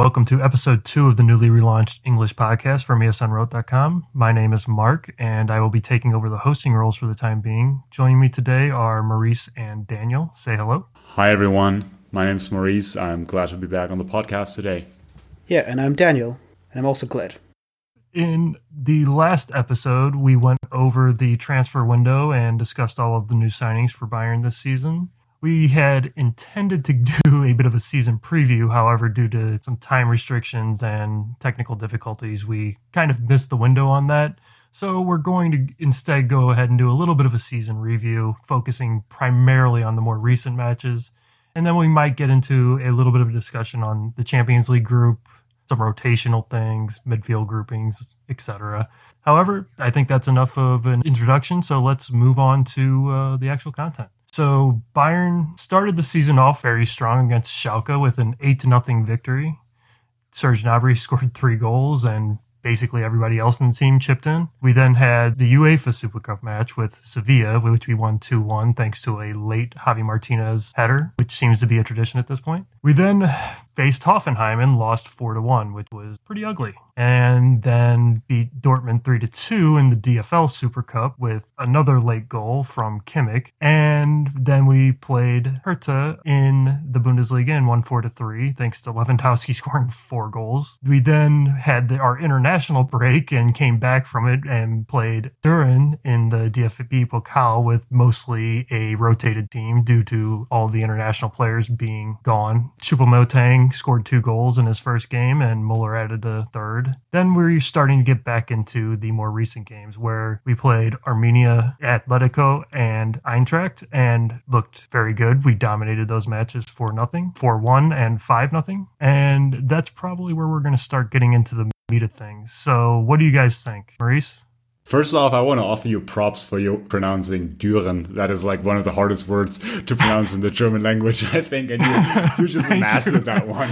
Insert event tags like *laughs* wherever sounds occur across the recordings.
welcome to episode two of the newly relaunched English podcast from Miasanrot.com. My name is Mark, and I will be taking over the hosting roles for the time being. Joining me today are Maurice and Daniel. Say hello. Hi, everyone. My name is Maurice. I'm glad to be back on the podcast today. Yeah, and I'm Daniel, and I'm also glad. In the last episode, we went over the transfer window and discussed all of the new signings for Bayern this season. We had intended to do *laughs* a bit of a season preview, however, due to some time restrictions and technical difficulties, we kind of missed the window on that. So we're going to instead go ahead and do a little bit of a season review, focusing primarily on the more recent matches. And then we might get into a little bit of a discussion on the Champions League group, some rotational things, midfield groupings, etc. However, I think that's enough of an introduction, so let's move on to uh, the actual content. So Bayern started the season off very strong against Schalke with an eight to nothing victory. Serge Gnabry *laughs* scored three goals and basically everybody else in the team chipped in. We then had the UEFA Super Cup match with Sevilla, which we won 2 1 thanks to a late Javi Martinez header, which seems to be a tradition at this point. We then faced Hoffenheim and lost 4 to 1, which was pretty ugly. And then beat Dortmund 3 to 2 in the DFL Super Cup with another late goal from Kimmich. And then we played Hertha in the Bundesliga and won 4 to 3 thanks to Lewandowski *laughs* scoring four goals. We then had the, our international break and came back from it and played Düren in the DFB Pokal with mostly a rotated team due to all the international players being gone. Choupo-Moting scored two goals in his first game, and Muller added a third. Then we're starting to get back into the more recent games where we played Arminia, Atletico, and Eintracht, and looked very good. We dominated those matches for nothing, for one and five nothing, and that's probably where we're going to start getting into the meat of things. So, what do you guys think, Maurice? First off, I want to offer you props for you pronouncing Düren. That is like one of the hardest words to pronounce in the German language, I think, and you, *laughs* you just mastered that one.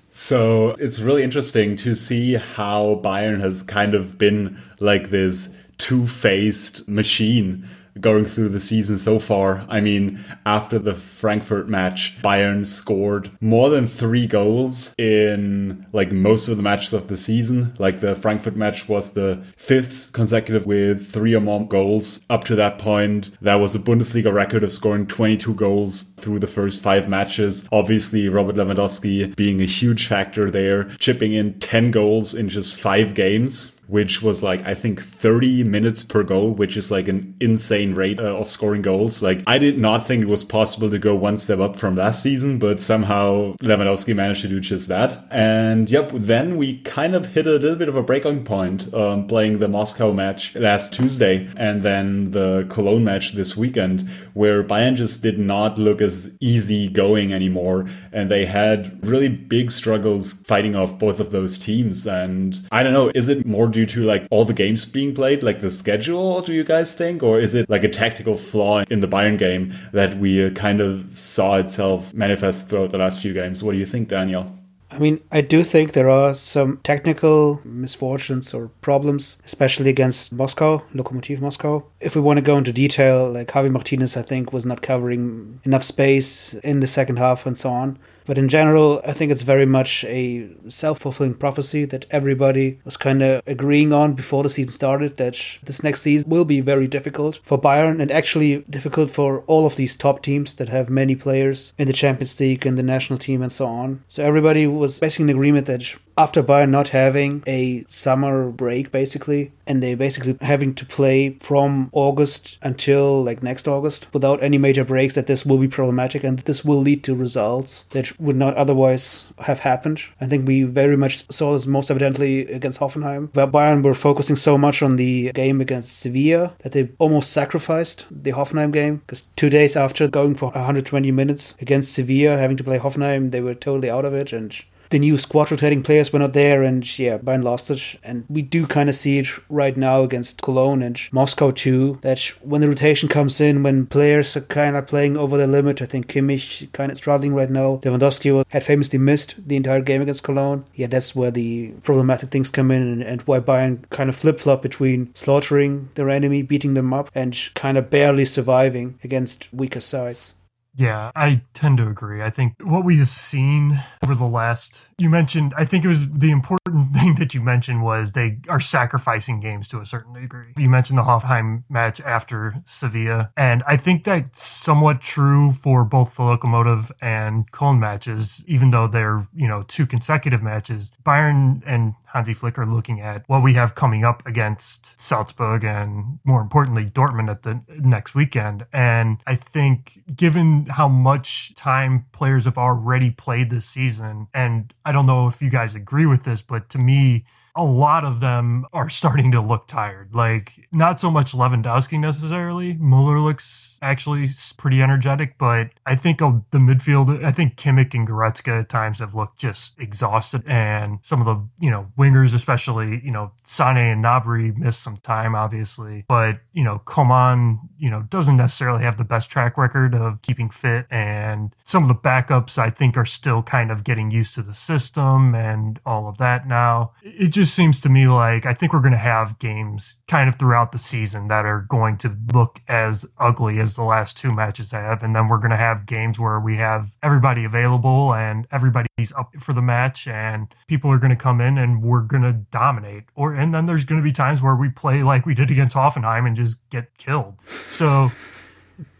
*laughs* so it's really interesting to see how Bayern has kind of been like this two-faced machine going through the season so far. I mean, after the Frankfurt match, Bayern scored more than three goals in like most of the matches of the season. Like the Frankfurt match was the fifth consecutive with three or more goals. Up to that point, that was a Bundesliga record of scoring 22 goals through the first five matches. Obviously, Robert Lewandowski being a huge factor there, chipping in 10 goals in just five games which was like I think 30 minutes per goal, which is like an insane rate uh, of scoring goals. Like I did not think it was possible to go one step up from last season, but somehow Lewandowski managed to do just that. And yep, then we kind of hit a little bit of a breaking point um, playing the Moscow match last Tuesday and then the Cologne match this weekend, where Bayern just did not look as easy going anymore, and they had really big struggles fighting off both of those teams. And I don't know, is it more due to like all the games being played, like the schedule, do you guys think? Or is it like a tactical flaw in the Bayern game that we uh, kind of saw itself manifest throughout the last few games? What do you think, Daniel? I mean, I do think there are some technical misfortunes or problems, especially against Moscow, Lokomotiv Moscow. If we want to go into detail, like Javi Martinez, I think, was not covering enough space in the second half and so on. But in general, I think it's very much a self fulfilling prophecy that everybody was kind of agreeing on before the season started that this next season will be very difficult for Bayern and actually difficult for all of these top teams that have many players in the Champions League and the national team and so on. So everybody was basically in agreement that after Bayern not having a summer break basically, and they basically having to play from August until like next August without any major breaks, that this will be problematic and this will lead to results that would not otherwise have happened. I think we very much saw this most evidently against Hoffenheim, where Bayern were focusing so much on the game against Sevilla that they almost sacrificed the Hoffenheim game because two days after going for 120 minutes against Sevilla, having to play Hoffenheim, they were totally out of it and the new squad rotating players were not there, and yeah, Bayern lost it. And we do kind of see it right now against Cologne and Moscow too. That when the rotation comes in, when players are kind of playing over the limit, I think Kimmich kind of struggling right now. Lewandowski had famously missed the entire game against Cologne. Yeah, that's where the problematic things come in, and, and why Bayern kind of flip flop between slaughtering their enemy, beating them up, and kind of barely surviving against weaker sides. Yeah, I tend to agree. I think what we have seen over the last, you mentioned, I think it was the important *laughs* thing that you mentioned was they are sacrificing games to a certain degree. You mentioned the Hoffenheim match after Sevilla, and I think that's somewhat true for both the Lokomotiv and Cologne matches, even though they're, you know, two consecutive matches. Bayern and Hansi Flick are looking at what we have coming up against Salzburg and more importantly, Dortmund at the next weekend. And I think given how much time players have already played this season, and I don't know if you guys agree with this, but to me, a lot of them are starting to look tired. Like, not so much Lewandowski necessarily. Muller looks actually pretty energetic, but I think of the midfield, I think Kimmich and Goretzka at times have looked just exhausted. And some of the, you know, wingers, especially, you know, Sane and Gnabry missed some time, obviously. But, you know, Coman, you know, doesn't necessarily have the best track record of keeping fit. And some of the backups, I think, are still kind of getting used to the system and all of that now. It just seems to me like I think we're going to have games kind of throughout the season that are going to look as ugly as the last two matches I have. And then we're going to have games where we have everybody available and everybody's up for the match and people are going to come in and we're going to dominate. Or, and then there's going to be times where we play like we did against Hoffenheim and just get killed. So,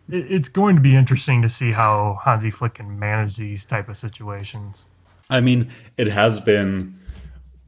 it's going to be interesting to see how Hansi Flick can manage these type of situations. I mean, it has been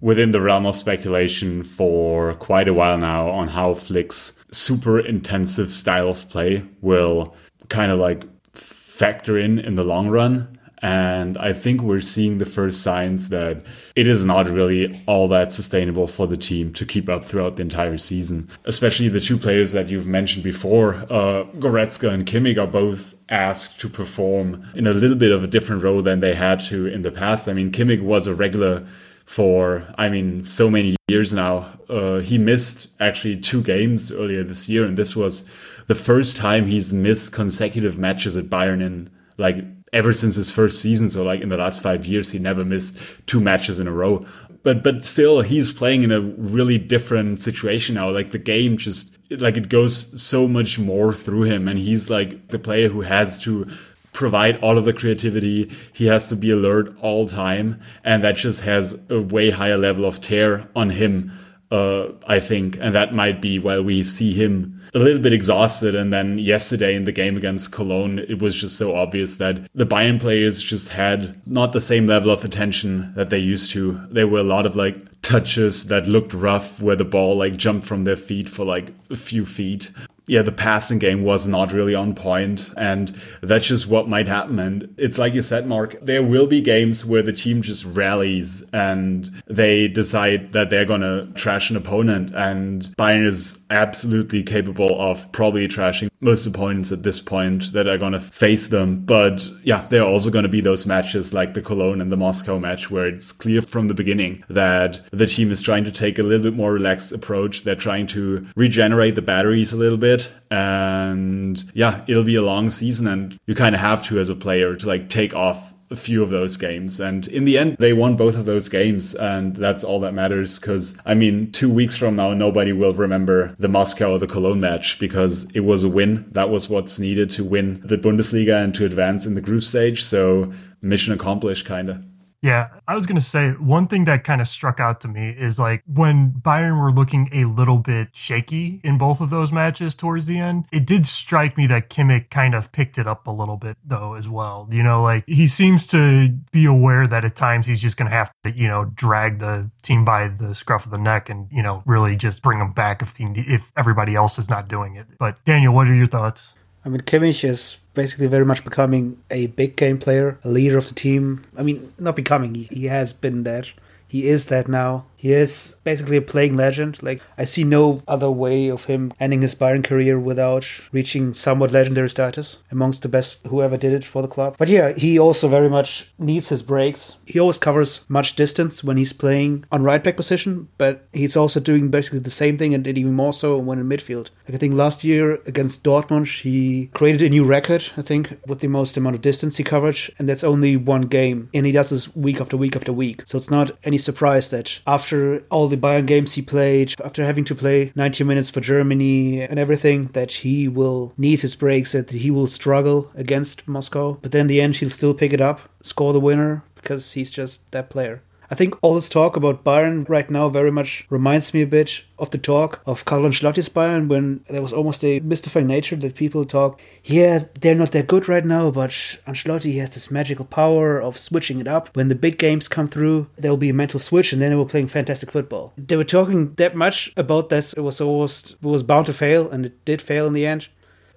within the realm of speculation for quite a while now on how Flick's super intensive style of play will kind of like factor in in the long run. And I think we're seeing the first signs that it is not really all that sustainable for the team to keep up throughout the entire season. Especially the two players that you've mentioned before, uh, Goretzka and Kimmich, are both asked to perform in a little bit of a different role than they had to in the past. I mean, Kimmich was a regular for, I mean, so many years now. Uh, he missed actually two games earlier this year, and this was the first time he's missed consecutive matches at Bayern in like ever since his first season. So like in the last five years, he never missed two matches in a row. But but still, he's playing in a really different situation now. Like the game just like it goes so much more through him, and he's like the player who has to provide all of the creativity. He has to be alert all time, and that just has a way higher level of tear on him. Uh, I think, and that might be why we see him a little bit exhausted. And then yesterday in the game against Cologne, it was just so obvious that the Bayern players just had not the same level of attention that they used to. There were a lot of like touches that looked rough where the ball like jumped from their feet for like a few feet yeah, the passing game was not really on point, and that's just what might happen. And it's like you said, Mark, there will be games where the team just rallies and they decide that they're gonna trash an opponent, and Bayern is absolutely capable of probably trashing most opponents at this point that are gonna face them. But yeah, there are also gonna be those matches like the Cologne and the Moscow match where it's clear from the beginning that the team is trying to take a little bit more relaxed approach. They're trying to regenerate the batteries a little bit. And yeah, it'll be a long season, and you kind of have to as a player to like take off a few of those games. And in the end, they won both of those games. And that's all that matters. Because, I mean, two weeks from now, nobody will remember the Moscow or the Cologne match because it was a win. That was what's needed to win the Bundesliga and to advance in the group stage. So, mission accomplished, kind of. Yeah, I was going to say one thing that kind of struck out to me is like when Bayern were looking a little bit shaky in both of those matches towards the end, it did strike me that Kimmich kind of picked it up a little bit though as well. You know, like he seems to be aware that at times he's just going to have to, you know, drag the team by the scruff of the neck and, you know, really just bring them back if if everybody else is not doing it. But Daniel, what are your thoughts? I mean, Kimmich is basically very much becoming a big game player, a leader of the team. I mean, not becoming, he has been that. He is that now. He is basically a playing legend. Like I see no other way of him ending his Bayern career without reaching somewhat legendary status amongst the best whoever did it for the club. But yeah, he also very much needs his breaks. He always covers much distance when he's playing on right back position, but he's also doing basically the same thing and even more so when in midfield. Like I think last year against Dortmund, he created a new record, I think, with the most amount of distance he covered, and that's only one game. And he does this week after week after week. So it's not any surprise that after after all the Bayern games he played, after having to play 90 minutes for Germany and everything, that he will need his breaks, that he will struggle against Moscow. But then in the end, he'll still pick it up, score the winner, because he's just that player. I think all this talk about Bayern right now very much reminds me a bit of the talk of Carlo Ancelotti's Bayern when there was almost a mystifying nature that people talk, yeah, they're not that good right now, but Ancelotti has this magical power of switching it up. When the big games come through, there will be a mental switch and then they were playing fantastic football. They were talking that much about this. It was almost, it was bound to fail and it did fail in the end.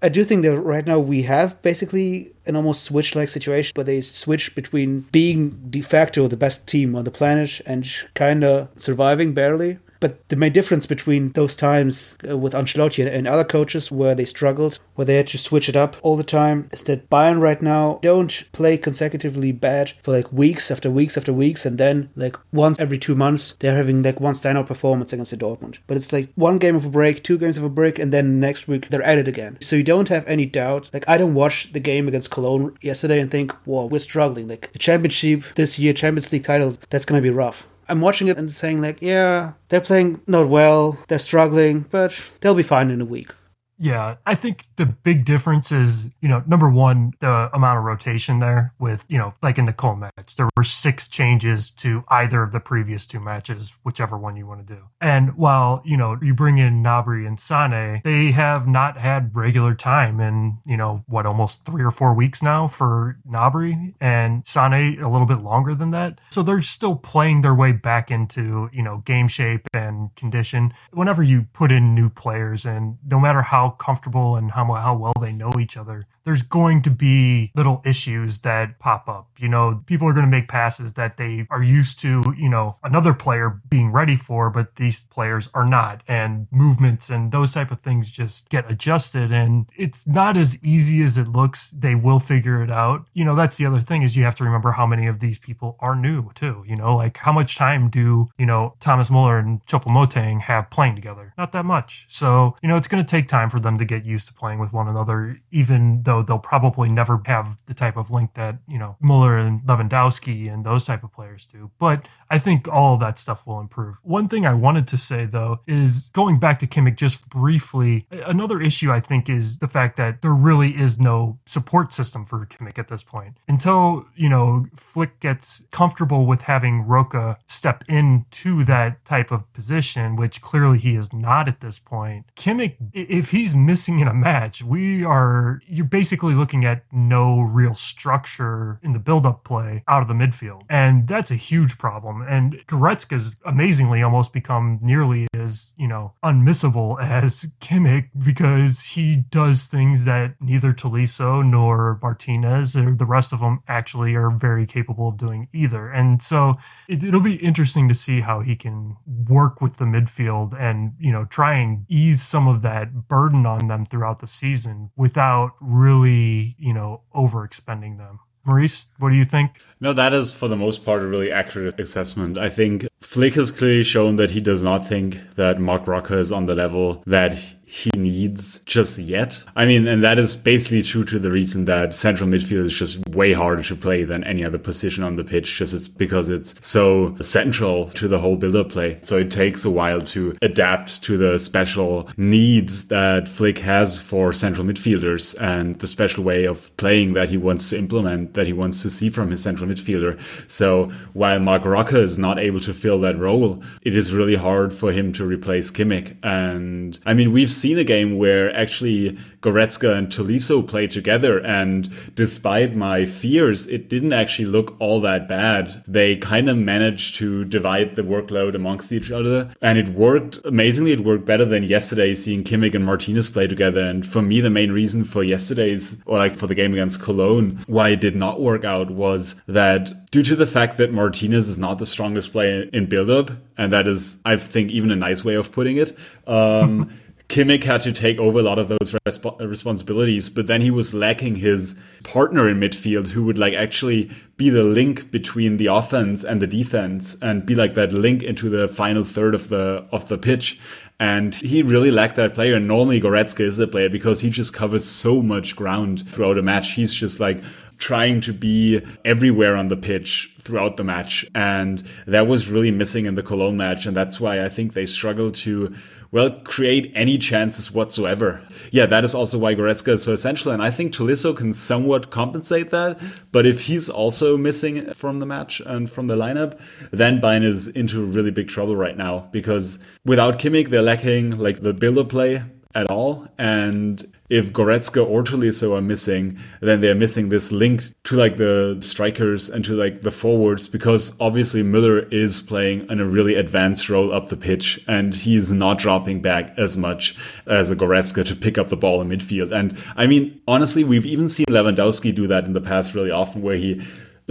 I do think that right now we have basically an almost switch like situation where they switch between being de facto the best team on the planet and kind of surviving barely but the main difference between those times uh, with Ancelotti and other coaches where they struggled, where they had to switch it up all the time, is that Bayern right now don't play consecutively bad for like weeks after weeks after weeks, and then like once every two months they're having like one standout performance against the Dortmund. But it's like one game of a break, two games of a break, and then next week they're at it again. So you don't have any doubt. Like I don't watch the game against Cologne yesterday and think, "Whoa, we're struggling." Like the championship this year, Champions League title, that's gonna be rough. I'm watching it and saying like, yeah, they're playing not well, they're struggling, but they'll be fine in a week. Yeah, I think the big difference is, you know, number one, the amount of rotation there with, you know, like in the Cole match, there were six changes to either of the previous two matches, whichever one you want to do. And while, you know, you bring in Gnabry and Sane, they have not had regular time in, you know, what, almost three or four weeks now for Gnabry and Sane a little bit longer than that. So they're still playing their way back into, you know, game shape and condition. Whenever you put in new players and no matter how comfortable and how, how well they know each other, there's going to be little issues that pop up. You know, people are going to make passes that they are used to, you know, another player being ready for, but these players are not. And movements and those type of things just get adjusted. And it's not as easy as it looks. They will figure it out. You know, that's the other thing is you have to remember how many of these people are new too. You know, like how much time do, you know, Thomas Muller and Choupo-Moting have playing together? Not that much. So, you know, it's going to take time for them to get used to playing with one another, even though they'll probably never have the type of link that, you know, Muller and Lewandowski and those type of players do. But I think all that stuff will improve. One thing I wanted to say though is going back to Kimmich just briefly, another issue I think is the fact that there really is no support system for Kimmich at this point. Until, you know, Flick gets comfortable with having Roca step into that type of position, which clearly he is not at this point. Kimmich, if he's missing in a match, we are, you're basically looking at no real structure in the build up play out of the midfield. And that's a huge problem. And Goretzka's amazingly almost become nearly as, you know, unmissable *laughs* as Kimmich because he does things that neither Tolisso nor Martinez or the rest of them actually are very capable of doing either. And so it, it'll be interesting to see how he can work with the midfield and, you know, try and ease some of that burden on them throughout the season without really, you know, overexpending them. Maurice, what do you think? No, that is for the most part a really accurate assessment. I think Flick has clearly shown that he does not think that Marc Roca is on the level that he needs just yet. I mean, and that is basically true to the reason that central midfield is just way harder to play than any other position on the pitch, just it's because it's so central to the whole build-up play. So it takes a while to adapt to the special needs that Flick has for central midfielders and the special way of playing that he wants to implement, that he wants to see from his central midfielder. So while Marc Roca is not able to fill that role, it is really hard for him to replace Kimmich. And I mean, we've seen a game where actually Goretzka and Tolisso played together, and despite my fears, it didn't actually look all that bad. They kind of managed to divide the workload amongst each other, and it worked amazingly. It worked better than yesterday seeing Kimmich and Martinez play together. And for me, the main reason for yesterday's, or like for the game against Cologne, why it did not work out was that due to the fact that Martinez is not the strongest player in build-up, and that is, I think, even a nice way of putting it. Um, *laughs* Kimmich had to take over a lot of those resp- responsibilities, but then he was lacking his partner in midfield who would like actually be the link between the offense and the defense and be like that link into the final third of the of the pitch. And he really lacked that player. And normally Goretzka is a player because he just covers so much ground throughout a match. He's just like trying to be everywhere on the pitch throughout the match. And that was really missing in the Cologne match. And that's why I think they struggled to well, create any chances whatsoever. Yeah, that is also why Goretzka is so essential. And I think Tolisso can somewhat compensate that. But if he's also missing from the match and from the lineup, then Bayern is into really big trouble right now because without Kimmich, they're lacking like the build-up play at all. And if Goretzka or Tolisso are missing, then they're missing this link to like the strikers and to like the forwards because obviously Müller is playing in a really advanced role up the pitch and he's not dropping back as much as a Goretzka to pick up the ball in midfield. And I mean, honestly, we've even seen Lewandowski do that in the past really often where he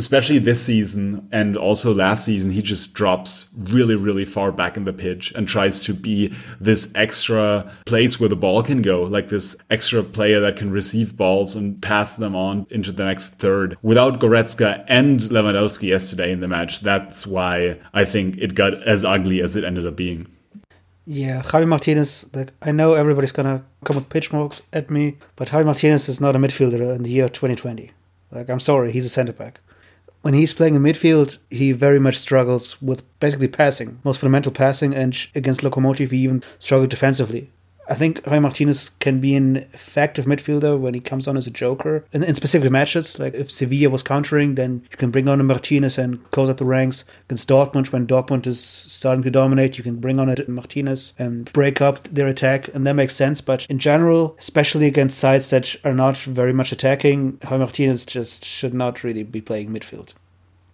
especially this season and also last season, he just drops really, really far back in the pitch and tries to be this extra place where the ball can go, like this extra player that can receive balls and pass them on into the next third. Without Goretzka and Lewandowski yesterday in the match, that's why I think it got as ugly as it ended up being. Yeah, Javi Martinez, like I know everybody's gonna come with pitch marks at me, but Javi Martinez is not a midfielder in the year 2020. Like I'm sorry, he's a centre back when he's playing in midfield, he very much struggles with basically passing, most fundamental passing, and against Lokomotiv, he even struggled defensively. I think Javi Martinez can be an effective midfielder when he comes on as a joker. In, in specific matches, like if Sevilla was countering, then you can bring on a Martinez and close up the ranks. Against Dortmund, when Dortmund is starting to dominate, you can bring on a Martinez and break up their attack, and that makes sense. But in general, especially against sides that are not very much attacking, Javi Martinez just should not really be playing midfield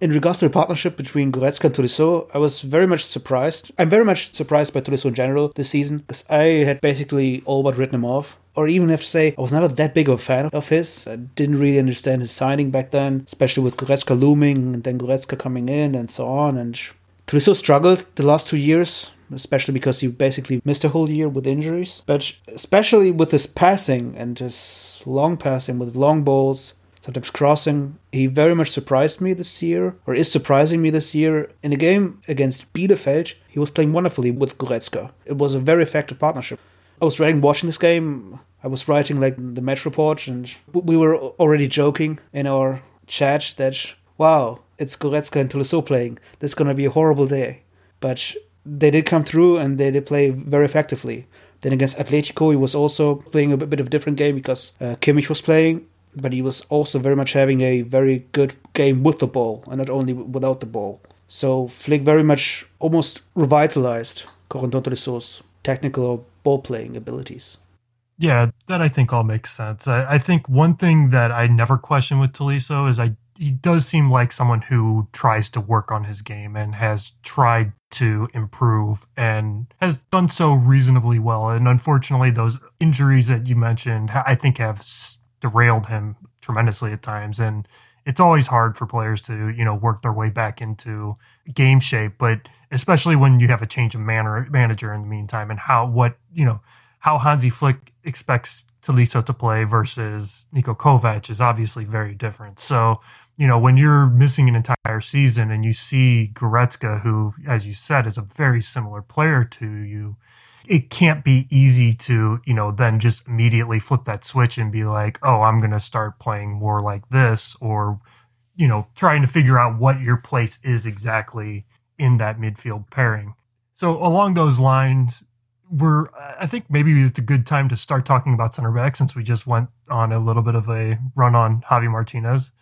in regards to the partnership between Goretzka and Tolisso, I was very much surprised. I'm very much surprised by Tolisso in general this season because I had basically all but written him off. Or even have to say, I was never that big of a fan of his. I didn't really understand his signing back then, especially with Goretzka looming and then Goretzka coming in and so on. And Tolisso struggled the last two years, especially because he basically missed a whole year with injuries. But especially with his passing and his long passing with long balls, sometimes crossing. He very much surprised me this year, or is surprising me this year. In a game against Bielefeld, he was playing wonderfully with Goretzka. It was a very effective partnership. I was writing, watching this game. I was writing like the match report, and we were already joking in our chat that wow, it's Goretzka and Tolisso playing. This is gonna be a horrible day, but they did come through and they did play very effectively. Then against Atletico, he was also playing a bit of a different game because uh, Kimmich was playing, but he was also very much having a very good game with the ball and not only without the ball. So Flick very much almost revitalized Corentin Tolisso's technical ball playing abilities. Yeah, that I think all makes sense. I, I think one thing that I never question with Tolisso is I he does seem like someone who tries to work on his game and has tried to improve and has done so reasonably well. And unfortunately, those injuries that you mentioned, I think have derailed him tremendously at times. And it's always hard for players to, you know, work their way back into game shape, but especially when you have a change of manner, manager in the meantime and how, what, you know, how Hansi Flick expects Tolisso to play versus Niko Kovac is obviously very different. So, you know, when you're missing an entire season and you see Goretzka, who, as you said, is a very similar player to you, it can't be easy to, you know, then just immediately flip that switch and be like, oh, I'm going to start playing more like this or, you know, trying to figure out what your place is exactly in that midfield pairing. So along those lines, we're I think maybe it's a good time to start talking about center back since we just went on a little bit of a run on Javi Martinez.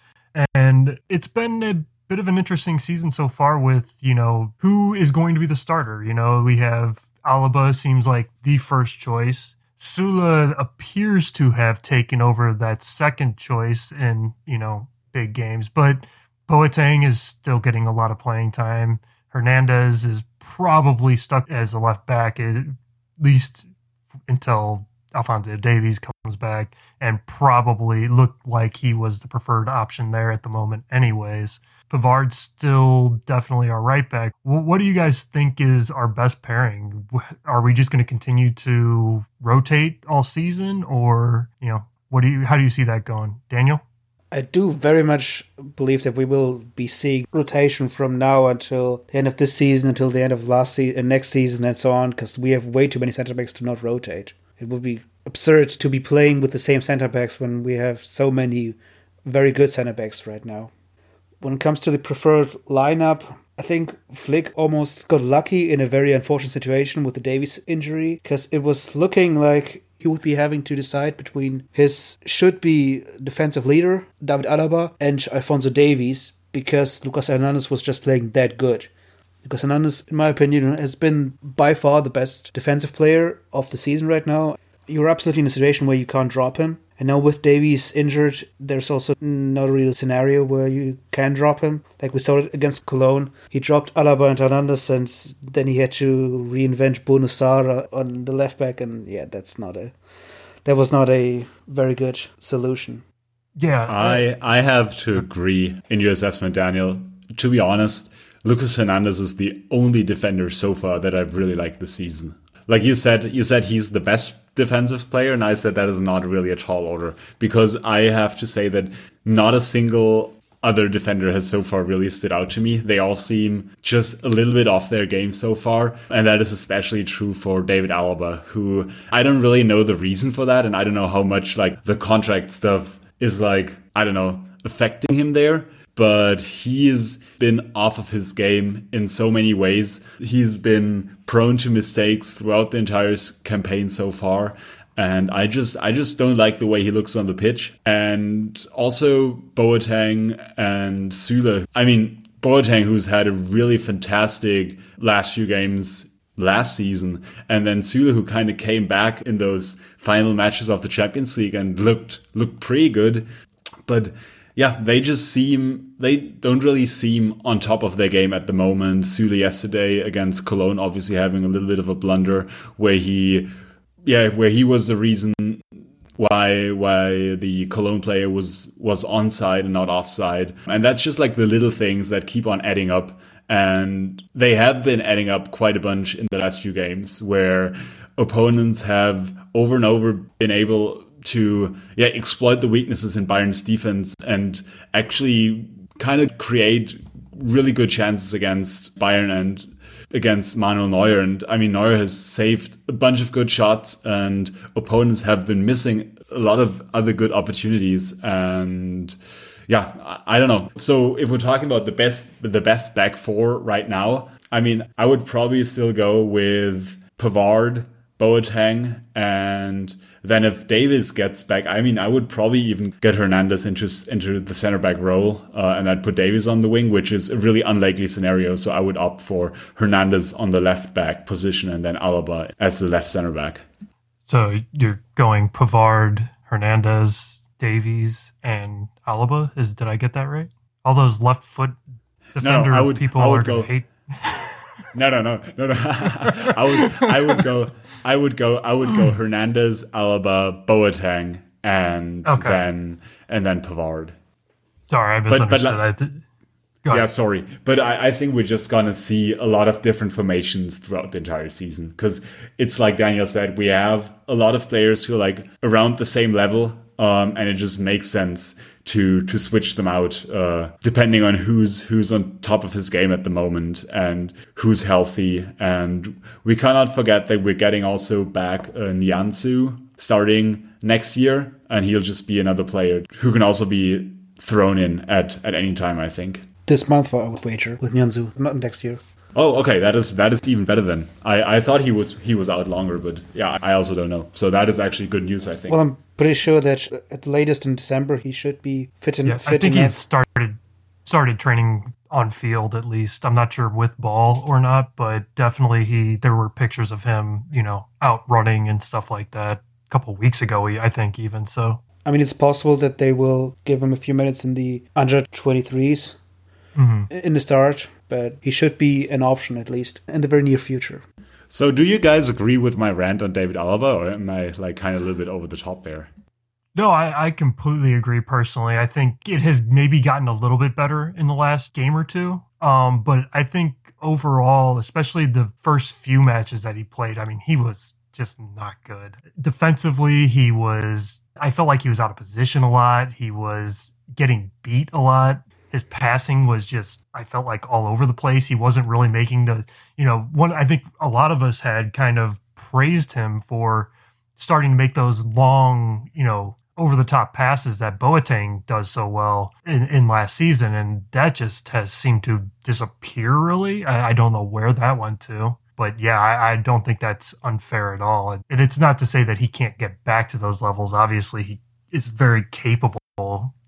And it's been a bit of an interesting season so far with, you know, who is going to be the starter. You know, we have Alaba seems like the first choice. Süle appears to have taken over that second choice in, you know, big games, but Boateng is still getting a lot of playing time. Hernandez is probably stuck as a left back at least until Alphonso Davies comes back and probably looked like he was the preferred option there at the moment anyways. Pavard's still definitely our right back. What do you guys think is our best pairing? Are we just going to continue to rotate all season, or you know, what do you? How do you see that going, Daniel? I do very much believe that we will be seeing rotation from now until the end of this season, until the end of last season, and uh, next season, and so on, because we have way too many centre backs to not rotate. It would be absurd to be playing with the same centre backs when we have so many very good center backs right now. When it comes to the preferred lineup, I think Flick almost got lucky in a very unfortunate situation with the Davies injury because it was looking like he would be having to decide between his should be defensive leader, David Alaba, and Alphonso Davies because Lucas Hernandez was just playing that good. Lucas Hernandez, in my opinion, has been by far the best defensive player of the season right now. You're absolutely in a situation where you can't drop him. And now with Davies injured, there's also not a real scenario where you can drop him. Like we saw it against Cologne. He dropped Alaba and Hernandez and then he had to reinvent Bouna Sarr on the left back and yeah, that's not a that was not a very good solution. Yeah. I I have to agree in your assessment, Daniel. To be honest, Lucas Hernandez is the only defender so far that I've really liked this season. Like you said, you said he's the best defensive player, and I said that is not really a tall order because I have to say that not a single other defender has so far really stood out to me. They all seem just a little bit off their game so far. And that is especially true for David Alaba, who I don't really know the reason for that. And I don't know how much like the contract stuff is like, I don't know, affecting him there. But he's been off of his game in so many ways. He's been prone to mistakes throughout the entire campaign so far and I just I just don't like the way he looks on the pitch. And also Boateng and Süle. I mean Boateng, who's had a really fantastic last few games last season, and then Süle, who kind of came back in those final matches of the Champions League and looked looked pretty good, but. Yeah, they just seem they don't really seem on top of their game at the moment. Süle yesterday against Cologne, obviously having a little bit of a blunder where he yeah, where he was the reason why why the Cologne player was was onside and not offside. And that's just like the little things that keep on adding up. And they have been adding up quite a bunch in the last few games where opponents have over and over been able to yeah exploit the weaknesses in Bayern's defense and actually kind of create really good chances against Bayern and against Manuel Neuer. And I mean, Neuer has saved a bunch of good shots, and opponents have been missing a lot of other good opportunities. And yeah, I, don't know. So if we're talking about the best, the best back four right now, I mean, I would probably still go with Pavard, Boateng, and then if Davies gets back, I mean, I would probably even get Hernandez into into the center back role, uh, and I'd put Davies on the wing, which is a really unlikely scenario. So I would opt for Hernandez on the left back position, and then Alaba as the left center back. So you're going Pavard, Hernandez, Davies, and Alaba. Is did I get that right? All those left foot defender no, no, would, people are going to hate. No, no, no, no, no. *laughs* I would, I would go, I would go, I would go Hernandez, Alaba, Boateng, and okay. then and then Pavard. Sorry, I misunderstood. But, but, yeah, sorry, but I, I, think we're just gonna see a lot of different formations throughout the entire season because it's like Daniel said, we have a lot of players who are like around the same level, um, and it just makes sense to to switch them out uh, depending on who's who's on top of his game at the moment and who's healthy. And we cannot forget that we're getting also back uh, Nianzou starting next year, and he'll just be another player who can also be thrown in at at any time. I think this month I would wager with Nianzou, not next year. Oh, okay. That is that is even better then. I, I thought he was he was out longer, but yeah, I also don't know. So that is actually good news. I think. Well, I'm pretty sure that at the latest in December he should be fit and yeah, fit I think enough. he started started training on field at least. I'm not sure with ball or not, but definitely he there were pictures of him, you know, out running and stuff like that a couple weeks ago. I think even so. I mean, it's possible that they will give him a few minutes in the under 23s mm-hmm. in the start but he should be an option at least in the very near future. So, do you guys agree with my rant on David Alaba, or am I like kind of a little bit over the top there? No, I, I completely agree personally. I think it has maybe gotten a little bit better in the last game or two. Um, but I think overall, especially the first few matches that he played, I mean, he was just not good. Defensively, he was, I felt like he was out of position a lot. He was getting beat a lot his passing was just I felt like all over the place. He wasn't really making the you know one I think a lot of us had kind of praised him for starting to make those long, you know, over the top passes that Boateng does so well in, in last season. And that just has seemed to disappear, really. I, I don't know where that went to. But yeah, I, I, don't think that's unfair at all. And it's not to say that he can't get back to those levels. Obviously, he is very capable,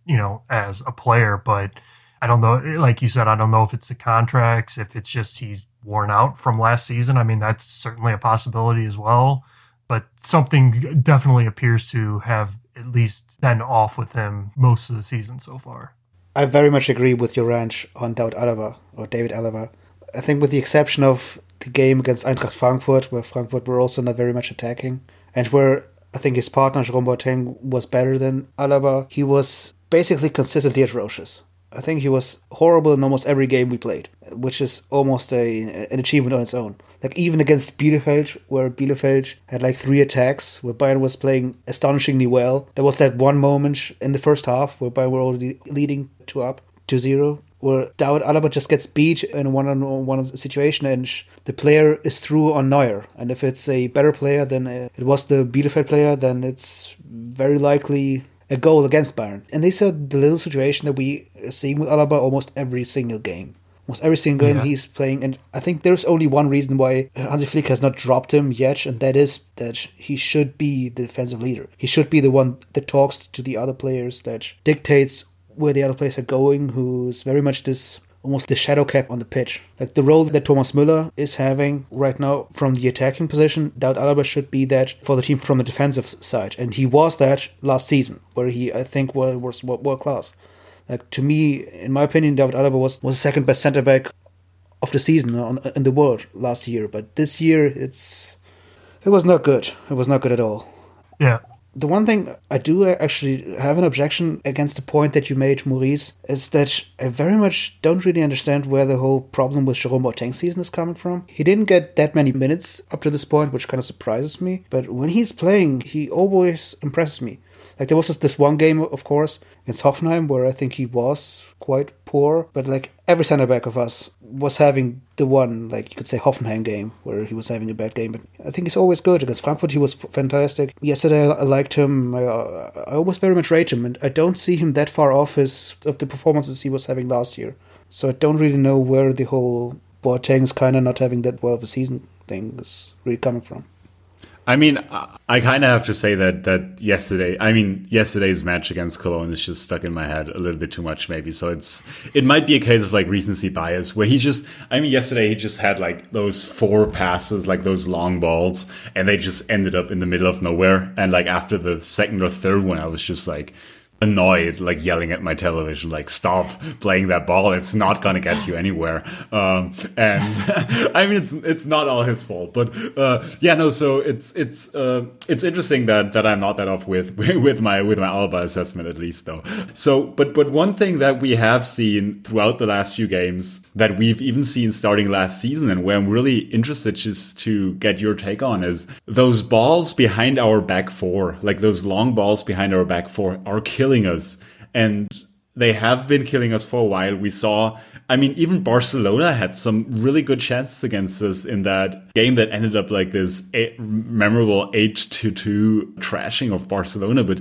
you know, as a player. But I don't know, like you said, I don't know if it's the contracts, if it's just he's worn out from last season. I mean, that's certainly a possibility as well. But something definitely appears to have at least been off with him most of the season so far. I very much agree with your ranch on David Alaba or David Alaba. I think, with the exception of the game against Eintracht Frankfurt, where Frankfurt were also not very much attacking, and where I think his partner Jerome Boateng was better than Alaba, he was basically consistently atrocious. I think he was horrible in almost every game we played, which is almost a an achievement on its own. Like even against Bielefeld, where Bielefeld had like three attacks, where Bayern was playing astonishingly well. There was that one moment in the first half where Bayern were already leading two up to zero, where David Alaba just gets beat in a one-on-one situation, and the player is through on Neuer. And if it's a better player than uh, it was the Bielefeld player, then it's very likely a goal against Bayern. And these are the little situation that we are seeing with Alaba almost every single game. Almost every single game he's playing, and I think there's only one reason why Hansi Flick has not dropped him yet, and that is that he should be the defensive leader. He should be the one that talks to the other players, that dictates where the other players are going, who's very much this almost the shadow cap on the pitch. Like the role that Thomas Müller is having right now from the attacking position, David Alaba should be that for the team from the defensive side. And he was that last season, where he, I think, was, world class. Like to me, in my opinion, David Alaba was, was the second best centre back of the season on, in the world last year. But this year, it's it was not good. It was not good at all. Yeah, the one thing I do actually have an objection against the point that you made, Maurice, is that I very much don't really understand where the whole problem with Jerome Boateng's season is coming from. He didn't get that many minutes up to this point, which kind of surprises me. But when he's playing, he always impresses me. Like there was this one game, of course, against Hoffenheim where I think he was quite poor, but like every center back of us was having the one, like you could say Hoffenheim game where he was having a bad game. But I think he's always good against Frankfurt. He was fantastic. Yesterday I liked him. I, I always very much rate him, and I don't see him that far off his of the performances he was having last year. So I don't really know where the whole Boateng's kind of not having that well of a season thing is really coming from. I mean, I kind of have to say that that yesterday, I mean, yesterday's match against Cologne is just stuck in my head a little bit too much, maybe. So it's it might be a case of like recency bias, where he just, I mean, yesterday he just had like those four passes, like those long balls, and they just ended up in the middle of nowhere. And like after the second or third one, I was just like, annoyed, like yelling at my television, like "Stop playing that ball! It's not gonna get you anywhere." Um, and *laughs* I mean, it's it's not all his fault, but uh, yeah, no. So it's it's uh, it's interesting that that I'm not that off with *laughs* with my with my Alaba assessment at least, though. So, but but one thing that we have seen throughout the last few games that we've even seen starting last season, and where I'm really interested just to get your take on is those balls behind our back four, like those long balls behind our back four, are killing killing us. And they have been killing us for a while. We saw, I mean, even Barcelona had some really good chances against us in that game that ended up like this eight, memorable 8 to 2 trashing of Barcelona. But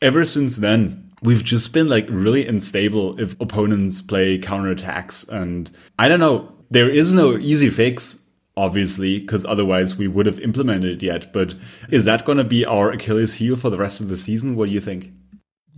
ever since then, we've just been like really unstable if opponents play counterattacks. And I don't know, there is no easy fix obviously, because otherwise we would have implemented it yet. But is that going to be our Achilles heel for the rest of the season? What do you think?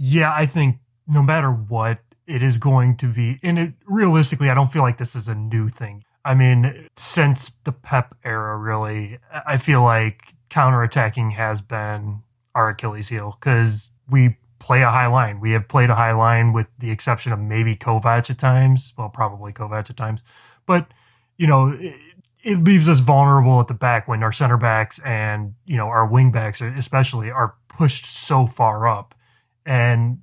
Yeah, I think no matter what, it is going to be. And it realistically, I don't feel like this is a new thing. I mean, since the Pep era, really, I feel like counterattacking has been our Achilles heel because we play a high line. We have played a high line with the exception of maybe Kovac at times. Well, probably Kovac at times. But, you know, it, it leaves us vulnerable at the back when our center backs and, you know, our wing backs especially are pushed so far up. And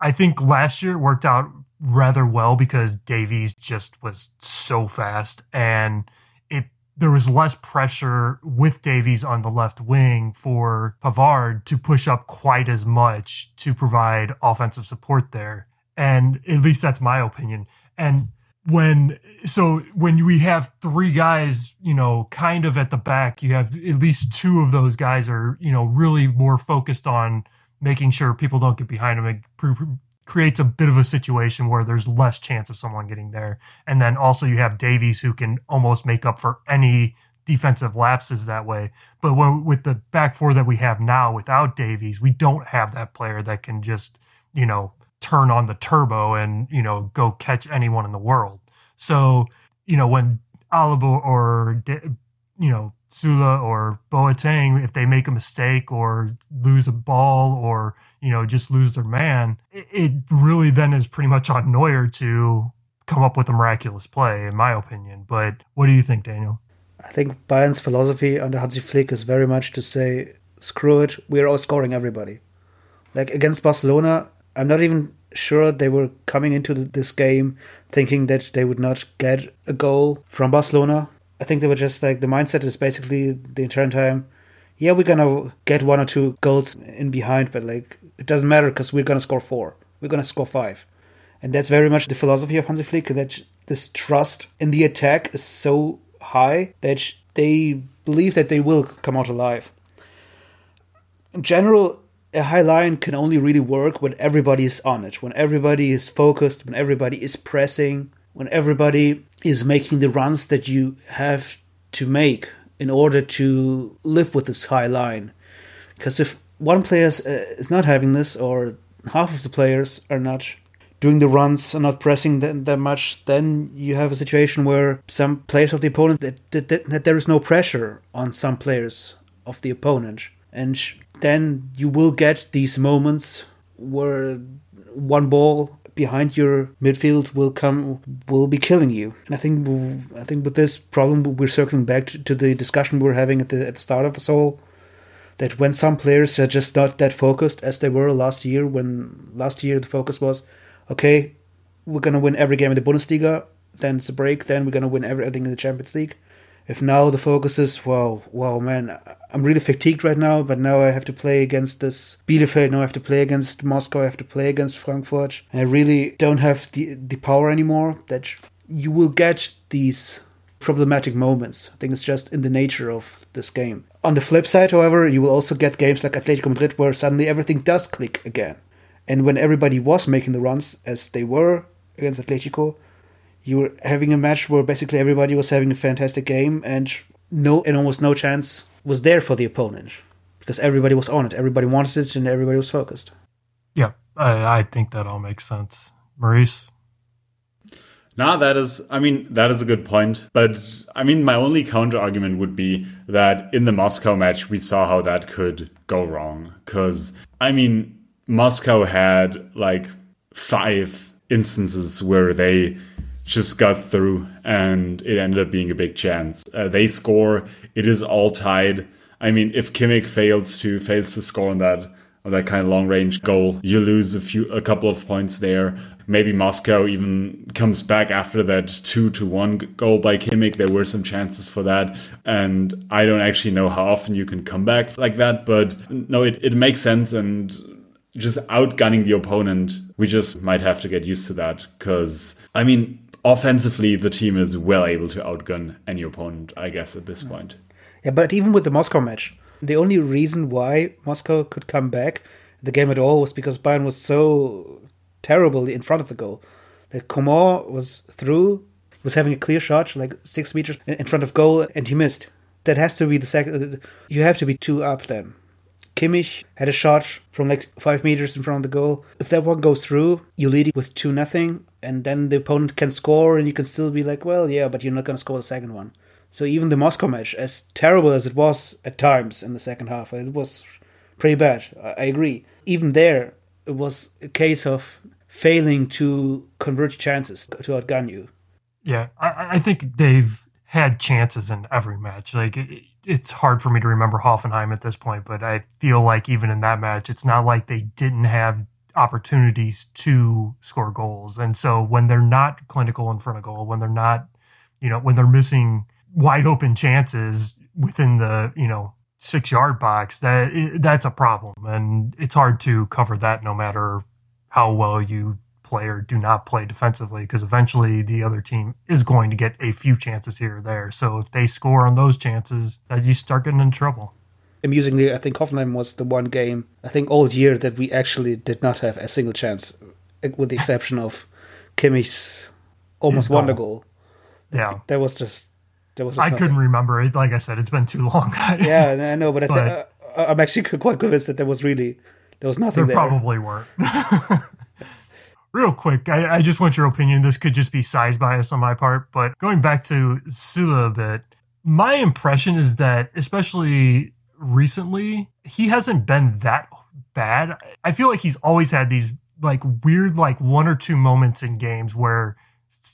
I think last year worked out rather well because Davies just was so fast and it there was less pressure with Davies on the left wing for Pavard to push up quite as much to provide offensive support there. And at least that's my opinion. And when so when we have three guys, you know, kind of at the back, you have at least two of those guys are, you know, really more focused on making sure people don't get behind him. It creates a bit of a situation where there's less chance of someone getting there. And then also you have Davies who can almost make up for any defensive lapses that way. But when, with the back four that we have now without Davies, we don't have that player that can just, you know, turn on the turbo and, you know, go catch anyone in the world. So, you know, when Alaba or, you know, Süle or Boateng, if they make a mistake or lose a ball or, you know, just lose their man, it really then is pretty much on Neuer to come up with a miraculous play, in my opinion. But what do you think, Daniel? I think Bayern's philosophy under Hansi Flick is very much to say, screw it, we're all scoring everybody. Like against Barcelona, I'm not even sure they were coming into this game thinking that they would not get a goal from Barcelona. I think they were just like the mindset is basically the entire time, yeah, we're gonna get one or two goals in behind, but like it doesn't matter because we're gonna score four, we're gonna score five, and that's very much the philosophy of Hansi Flick. That this trust in the attack is so high that they believe that they will come out alive. In general, a high line can only really work when everybody is on it, when everybody is focused, when everybody is pressing, when everybody is making the runs that you have to make in order to live with this high line. Because if one player uh, is not having this, or half of the players are not doing the runs, and not pressing that, that much, then you have a situation where some players of the opponent that, that, that, that there is no pressure on some players of the opponent, and then you will get these moments where one ball behind your midfield will come will be killing you. And I think I think with this problem we're circling back to the discussion we were having at the at the start of the soul that when some players are just not that focused as they were last year when last year the focus was okay we're going to win every game in the Bundesliga then it's a break then we're going to win everything in the Champions League if now the focus is wow wow man i'm really fatigued right now but now i have to play against this bielefeld now i have to play against moscow i have to play against frankfurt. I really don't have the the power anymore that you will get these problematic moments. I think it's just in the nature of this game. On the flip side however you will also get games like atletico madrid where suddenly everything does click again. And when everybody was making the runs as they were against atletico you were having a match where basically everybody was having a fantastic game and no and almost no chance was there for the opponent because everybody was on it everybody wanted it and everybody was focused yeah i, I think that all makes sense maurice Nah, that is, I mean, that is a good point. But I mean, my only counter argument would be that in the Moscow match, we saw how that could go wrong. Because, I mean, Moscow had like five instances where they just got through and it ended up being a big chance. Uh, they score, it is all tied. I mean, if Kimmich fails to fails to score on that on that kind of long range goal, you lose a few a couple of points there. Maybe Moscow even comes back after that two to one goal by Kimmich. There were some chances for that, and I don't actually know how often you can come back like that. But no, it, it makes sense and just outgunning the opponent, we just might have to get used to that. Because, I mean, offensively, the team is well able to outgun any opponent, I guess, at this mm. point. Yeah, but even with the Moscow match, the only reason why Moscow could come back the game at all was because Bayern was so terrible in front of the goal. Like Coman was through, was having a clear shot, like six meters in front of goal, and he missed. That has to be the second. You have to be two up then. Kimmich had a shot from like five meters in front of the goal. If that one goes through, you lead it with two nothing, and then the opponent can score, and you can still be like, well, yeah, but you're not going to score the second one. So even the Moscow match, as terrible as it was at times in the second half, it was pretty bad. I agree. Even there, it was a case of failing to convert chances to outgun you. Yeah, I, I think they've had chances in every match. Like it's hard for me to remember Hoffenheim at this point, but I feel like even in that match, it's not like they didn't have opportunities to score goals. And so when they're not clinical in front of goal, when they're not, you know, when they're missing wide open chances within the, you know, six yard box, that that's a problem. And it's hard to cover that no matter how well you play or do not play defensively because eventually the other team is going to get a few chances here or there. So if they score on those chances, uh, you start getting in trouble. Amusingly, I think Hoffenheim was the one game I think all year that we actually did not have a single chance, with the exception of Kimmich's almost wonder goal. Yeah. That was just. There was just I nothing. couldn't remember it. Like I said, it's been too *laughs* long. Yeah, I know, but, I But- th- uh, I'm actually *laughs* quite convinced that there was really there was nothing There there. probably weren't. *laughs* Real quick, I, I just want your opinion. This could just be size bias on my part, but going back to Süle a bit, my impression is that, especially recently, he hasn't been that bad. I feel like he's always had these like weird, like one or two moments in games where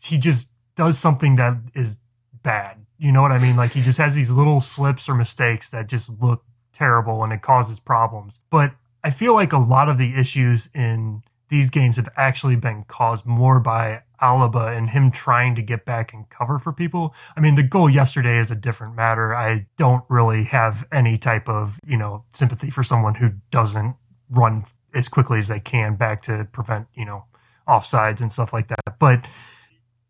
he just does something that is bad. You know what I mean? Like he just has these little slips or mistakes that just look terrible and it causes problems. But I feel like a lot of the issues in these games have actually been caused more by Alaba and him trying to get back and cover for people. I mean, the goal yesterday is a different matter. I don't really have any type of, you know, sympathy for someone who doesn't run as quickly as they can back to prevent, you know, offsides and stuff like that. But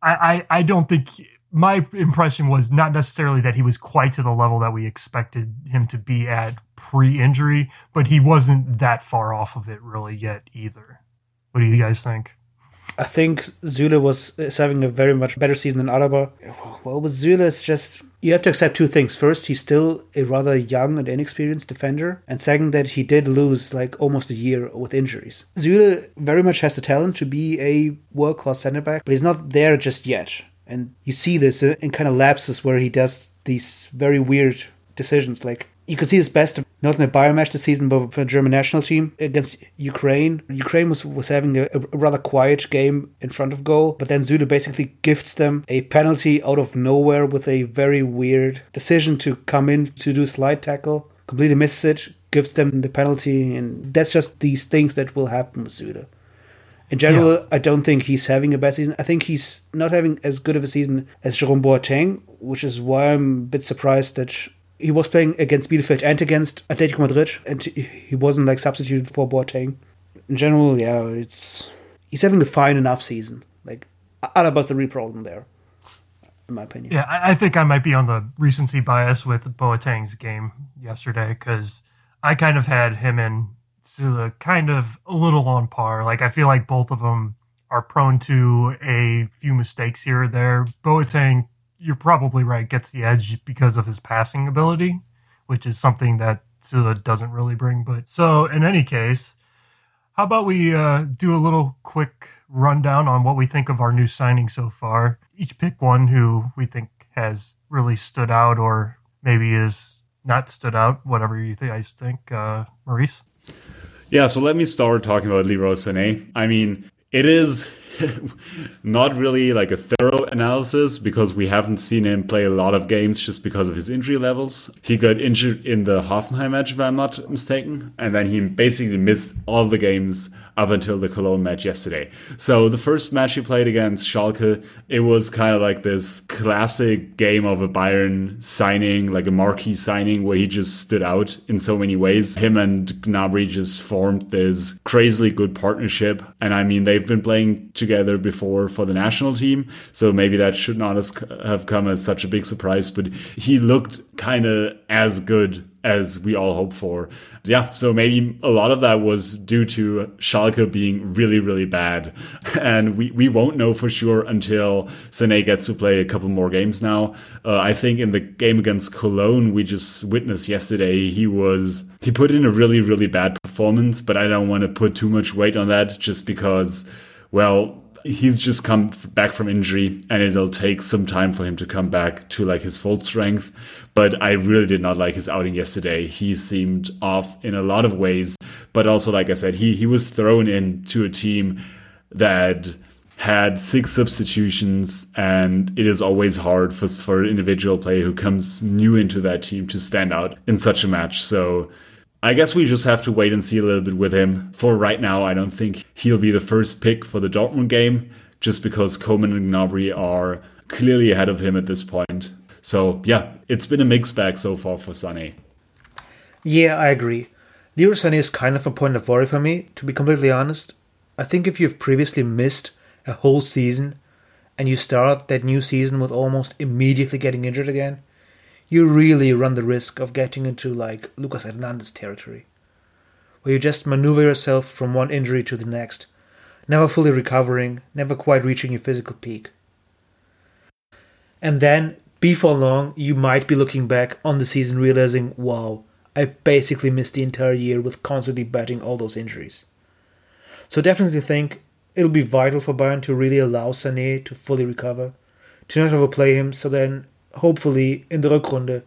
I, I, I don't think my impression was not necessarily that he was quite to the level that we expected him to be at pre-injury, but he wasn't that far off of it really yet either. What do you guys think? I think Süle was is having a very much better season than Alaba. Well, with Süle, it's just you have to accept two things. First, he's still a rather young and inexperienced defender, and second, that he did lose like almost a year with injuries. Süle very much has the talent to be a world class centre back, but he's not there just yet. And you see this in kind of lapses where he does these very weird decisions. Like you could see his best not in a Bayern match this season, but for the German national team against Ukraine. Ukraine was, was having a, a rather quiet game in front of goal, but then Süle basically gifts them a penalty out of nowhere with a very weird decision to come in to do a slide tackle, completely misses it, gives them the penalty, and that's just these things that will happen with Süle. In general, Yeah. I don't think he's having a bad season. I think he's not having as good of a season as Jerome Boateng, which is why I'm a bit surprised that he was playing against Bielefeld and against Atletico Madrid, and he wasn't like substituted for Boateng. In general, yeah, it's he's having a fine enough season. Like Alaba's the real problem there, in my opinion. Yeah, I, think I might be on the recency bias with Boateng's game yesterday because I kind of had him and Süle kind of a little on par. Like I feel like both of them are prone to a few mistakes here or there. Boateng, you're probably right, gets the edge because of his passing ability, which is something that Süle doesn't really bring. But so in any case, how about we uh, do a little quick rundown on what we think of our new signing so far? Each pick one who we think has really stood out or maybe is not stood out, whatever you guys think. Uh, Maurice? Yeah, so let me start talking about Leroy Sané. I mean, it is *laughs* not really like a thorough analysis because we haven't seen him play a lot of games just because of his injury levels. He got injured in the Hoffenheim match, if I'm not mistaken, and then he basically missed all the games up until the Cologne match yesterday. So the first match he played against Schalke, it was kind of like this classic game of a Bayern signing, like a marquee signing where he just stood out in so many ways. Him and Gnabry just formed this crazily good partnership. And I mean, they've been playing together before for the national team. So maybe that should not have come as such a big surprise, but he looked kind of as good as we all hope for. Yeah, so maybe a lot of that was due to Schalke being really, really bad. *laughs* And we, we won't know for sure until Sané gets to play a couple more games now. Uh, I think in the game against Cologne, we just witnessed yesterday, he was, he put in a really, really bad performance, but I don't want to put too much weight on that just because, well, he's just come back from injury and it'll take some time for him to come back to like his full strength but i really did not like his outing yesterday he seemed off in a lot of ways but also like i said he he was thrown into a team that had six substitutions and it is always hard for for an individual player who comes new into that team to stand out in such a match so I guess we just have to wait and see a little bit with him. For right now, I don't think he'll be the first pick for the Dortmund game, just because Coman and Gnabry are clearly ahead of him at this point. So yeah, it's been a mixed bag so far for Sané. Yeah, I agree. Leroy Sané is kind of a point of worry for me, to be completely honest. I think if you've previously missed a whole season and you start that new season with almost immediately getting injured again, you really run the risk of getting into like Lucas Hernandez territory, where you just maneuver yourself from one injury to the next, never fully recovering, never quite reaching your physical peak. And then, before long, you might be looking back on the season realizing, wow, I basically missed the entire year with constantly batting all those injuries. So definitely think it'll be vital for Bayern to really allow Sané to fully recover, to not overplay him, so then hopefully in the Rückrunde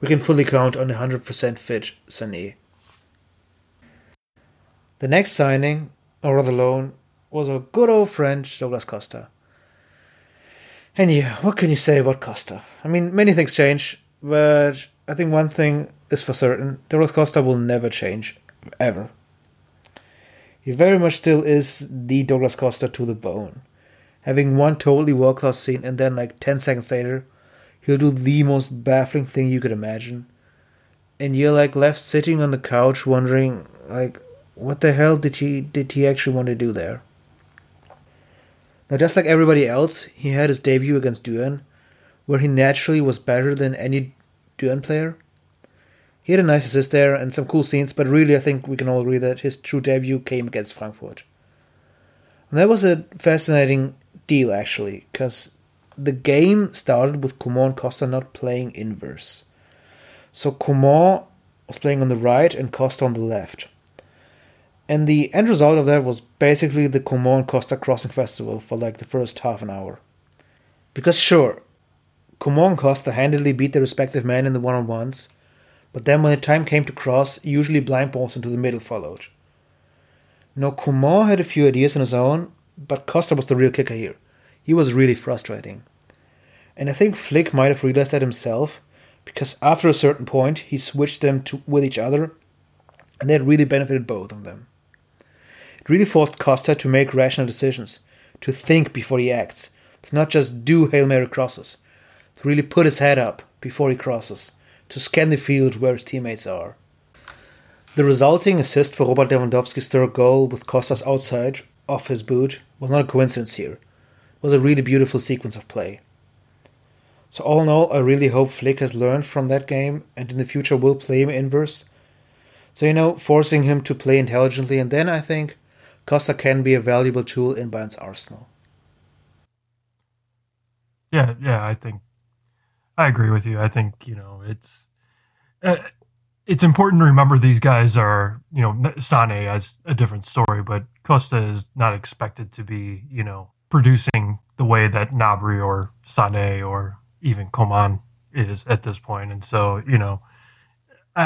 we can fully count on a 100% fit Sané. The next signing, or rather loan, was a good old friend Douglas Costa. And what can you say about Costa? I mean, many things change, but I think one thing is for certain Douglas Costa will never change, ever. He very much still is the Douglas Costa to the bone. Having one totally world class scene and then, like 10 seconds later, he'll do the most baffling thing you could imagine. And you're like left sitting on the couch wondering, like, what the hell did he did he actually want to do there? Now, just like everybody else, he had his debut against Düren, where he naturally was better than any Düren player. He had a nice assist there and some cool scenes, but really, I think we can all agree that his true debut came against Frankfurt. And that was a fascinating deal, actually, because the game started with Coman Costa not playing inverse. So Coman was playing on the right and Costa on the left. And the end result of that was basically the Coman Costa Crossing Festival for like the first half an hour. Because sure, and Costa handily beat their respective men in the one on ones, but then when the time came to cross, usually blind balls into the middle followed. Now Coman had a few ideas on his own, but Costa was the real kicker here. He was really frustrating. And I think Flick might have realized that himself, because after a certain point he switched them to, with each other, and that really benefited both of them. Really forced Costa to make rational decisions, to think before he acts, to not just do Hail Mary crosses, to really put his head up before he crosses, to scan the field where his teammates are. The resulting assist for Robert Lewandowski's third goal with Costa's outside off his boot was not a coincidence here. It was a really beautiful sequence of play. So all in all, I really hope Flick has learned from that game and in the future will play him inverse. So you know, forcing him to play intelligently, and then I think Costa can be a valuable tool in Bayern's arsenal. Yeah, yeah, I think I agree with you. I think you know it's uh, it's important to remember these guys are you know Sane has a different story, but Costa is not expected to be you know producing the way that Gnabry or Sane or even Coman is at this point, and so you know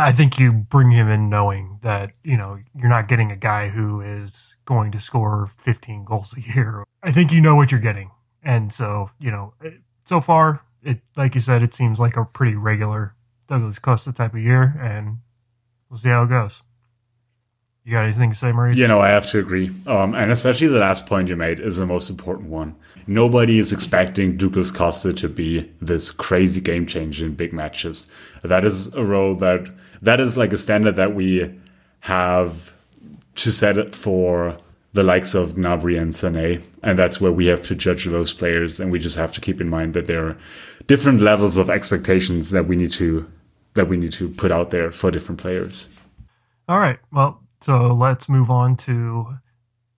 I think you bring him in knowing that you know you're not getting a guy who is going to score 15 goals a year. I think you know what you're getting, and so you know so far it like you said it seems like a pretty regular Douglas Costa type of year, and we'll see how it goes. You got anything to say, Maurice? You know, I have to agree. Um, and especially the last point you made is the most important one. Nobody is expecting Douglas Costa to be this crazy game changer in big matches. That is a role that that is like a standard that we have to set it for the likes of Gnabry and Sané, and that's where we have to judge those players, and we just have to keep in mind that there are different levels of expectations that we need to that we need to put out there for different players. All right, well, so let's move on to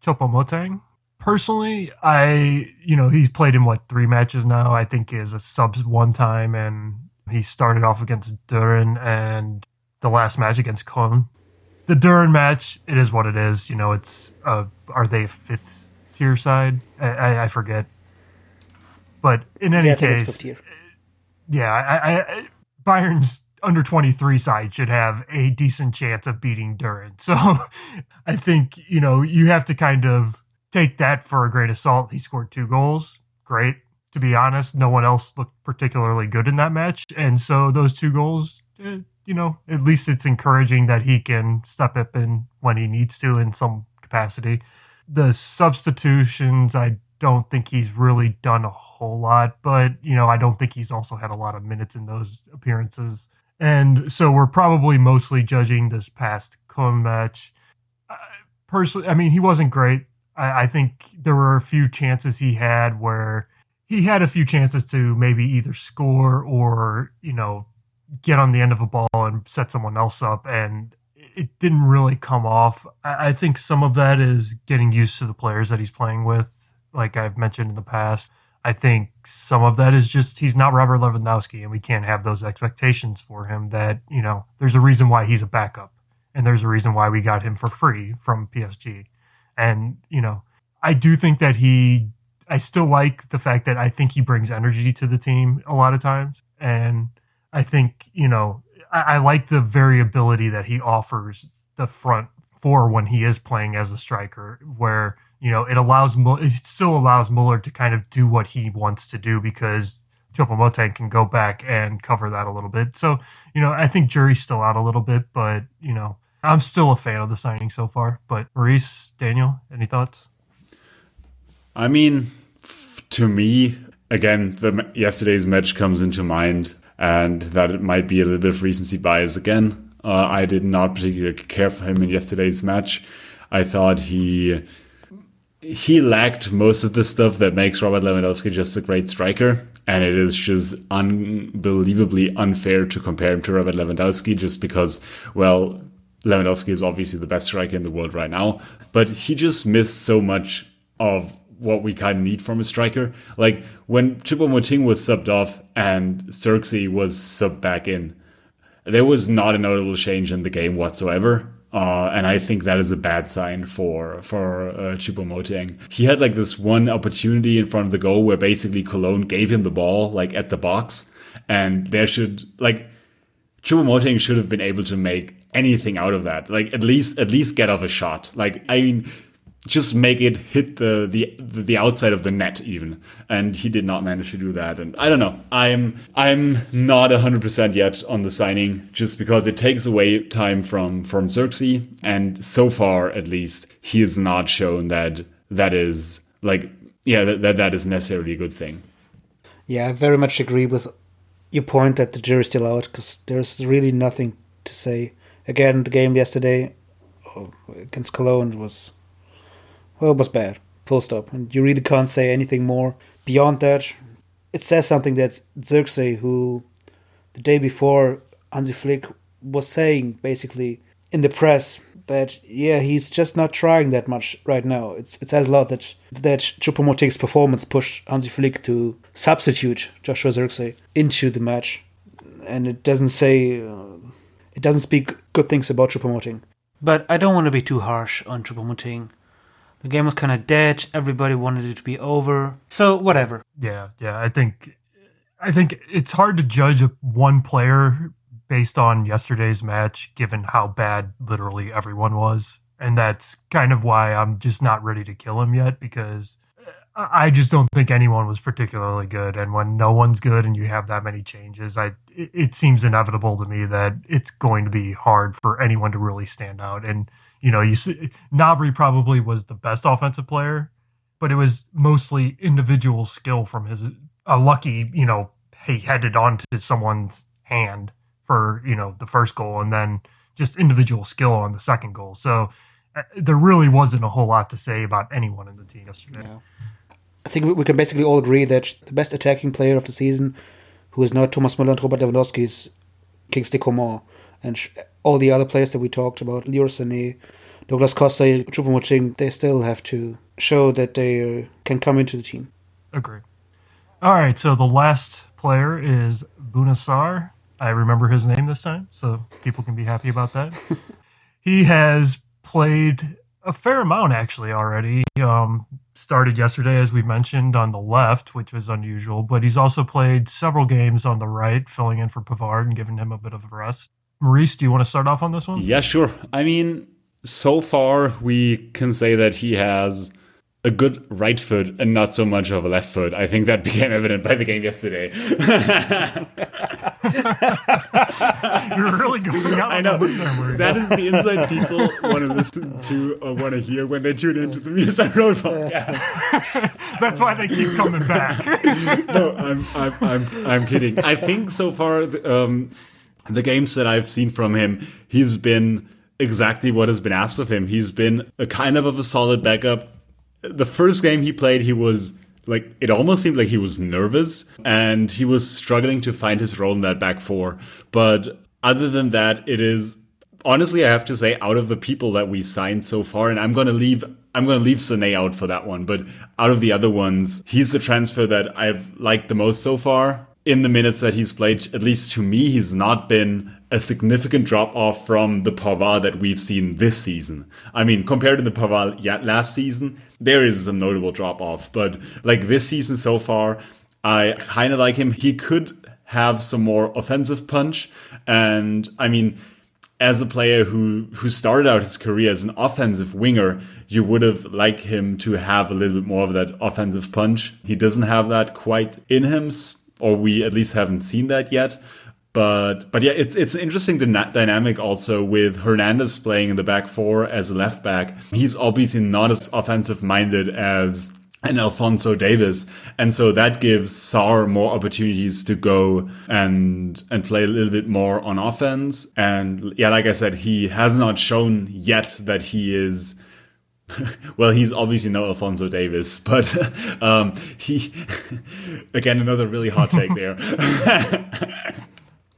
Choupo-Moting. Personally, I you know he's played in what three matches now. I think is a subs one time, and he started off against Düren and the last match against Köln the Düren match, it is what it is. You know, it's uh, are they fifth tier side? I, I, I forget. But in any yeah, case, yeah, I, I, Bayern's under 23 side should have a decent chance of beating Düren. *laughs* So I think, you know, you have to kind of take that for a great assault. He scored two goals. Great. To be honest, no one else looked particularly good in that match. And so those two goals, eh, you know, at least it's encouraging that he can step up in when he needs to in some capacity. The substitutions, I don't think he's really done a whole lot, but, you know, I don't think he's also had a lot of minutes in those appearances. And so we're probably mostly judging this past Köln match. Uh, personally, I mean, he wasn't great. I, I think there were a few chances he had where he had a few chances to maybe either score or, you know, get on the end of a ball and set someone else up. And it didn't really come off. I think some of that is getting used to the players that he's playing with, like I've mentioned in the past. I think some of that is just he's not Robert Lewandowski, and we can't have those expectations for him. That you know, there's a reason why he's a backup, and there's a reason why we got him for free from PSG. And you know, I do think that he. I still like the fact that I think he brings energy to the team a lot of times, and I think you know I, I like the variability that he offers the front four when he is playing as a striker, where you know it allows it still allows Muller to kind of do what he wants to do because Choupo-Moting can go back and cover that a little bit. So you know I think jury's still out a little bit, but you know I'm still a fan of the signing so far. But Maurice, Daniel, any thoughts? I mean, to me, again, the yesterday's match comes into mind and that it might be a little bit of recency bias again. Uh, I did not particularly care for him in yesterday's match. I thought he he lacked most of the stuff that makes Robert Lewandowski just a great striker, and it is just unbelievably unfair to compare him to Robert Lewandowski just because, well, Lewandowski is obviously the best striker in the world right now, but he just missed so much of what we kind of need from a striker. Like when Choupo-Moting was subbed off and Zirkzee was subbed back in, there was not a notable change in the game whatsoever. Uh, and I think that is a bad sign for for uh, Choupo-Moting. He had like this one opportunity in front of the goal where basically Cologne gave him the ball like at the box, and there should like Choupo-Moting should have been able to make anything out of that. Like at least at least get off a shot. Like I mean, just make it hit the, the the outside of the net even. And he did not manage to do that. And i don't know. I'm i'm not 100% yet on the signing just because it takes away time from from Zirkzee and so far at least he has not shown that that is like yeah that that, that is necessarily a good thing. Yeah i very much agree with your point that the jury's still out because there's really nothing to say. Again the game yesterday oh, against cologne was well, it was bad. Full stop. And you really can't say anything more beyond that. It says something that Zirkzee, who the day before Hansi Flick was saying basically in the press that yeah he's just not trying that much right now. It's it says a lot that that Choupo-Moting's performance pushed Hansi Flick to substitute Joshua Zirkzee into the match, and it doesn't say uh, it doesn't speak good things about Choupo-Moting. But I don't want to be too harsh on Choupo-Moting. The game was kind of dead. Everybody wanted it to be over. So whatever. Yeah, yeah. I think I think it's hard to judge one player based on yesterday's match, given how bad literally everyone was, and that's kind of why I'm just not ready to kill him yet because uh, I just don't think anyone was particularly good. And when no one's good and you have that many changes, I it, it seems inevitable to me that it's going to be hard for anyone to really stand out and you know, you see, Gnabry probably was the best offensive player, but it was mostly individual skill from his a lucky, you know, he headed onto someone's hand for you know the first goal, and then just individual skill on the second goal. So uh, there really wasn't a whole lot to say about anyone in the team yesterday. Yeah. I think we can basically all agree that the best attacking player of the season, who is not Thomas Müller and Robert Lewandowski, is Kingsley Coman and all the other players that we talked about, Leroy Sané, Douglas Costa, Choupo-Moting, they still have to show that they uh, can come into the team. Agree. All right, so the last player is Bouna Sarr. I remember his name this time, so people can be happy about that. *laughs* he has played a fair amount actually already. Um, started yesterday, as we mentioned, on the left, which was unusual, but he's also played several games on the right, filling in for Pavard and giving him a bit of a rest. Maurice, do you want to start off on this one? Yeah, sure. I mean, so far we can say that he has a good right foot and not so much of a left foot. I think that *laughs* became evident by the game yesterday. *laughs* You're really going *laughs* out. I know. That is the insight people want to listen to or want to hear when they tune into the Miasanrot podcast. That's why they keep coming back. no, I'm, I'm, I'm, I'm kidding. I think so far, um, the games that I've seen from him, he's been exactly what has been asked of him. He's been a kind of of a solid backup. The first game he played, he was like it almost seemed like he was nervous and he was struggling to find his role in that back four. But other than that, it is honestly, I have to say, out of the people that we signed so far, and I'm to leave, I'm to leave Sané out for that one. But out of the other ones, he's the transfer that I've liked the most so far. In the minutes that he's played, at least to me, he's not been a significant drop off from the Pavard that we've seen this season. I mean, compared to the Pavard last season, there is some notable drop off. But like this season so far, I kind of like him. He could have some more offensive punch. And I mean, as a player who who started out his career as an offensive winger, you would have liked him to have a little bit more of that offensive punch. He doesn't have that quite in him, or we at least haven't seen that yet. But but yeah, it's it's interesting the dynamic also with Hernandez playing in the back four as a left back. He's obviously not as offensive minded as and Alphonso Davies. And so that gives Sarr more opportunities to go and and play a little bit more on offense. And yeah, like I said, he has not shown yet that he is *laughs* well, he's obviously no Alphonso Davies, *laughs* but um, he *laughs* again another really hot take there.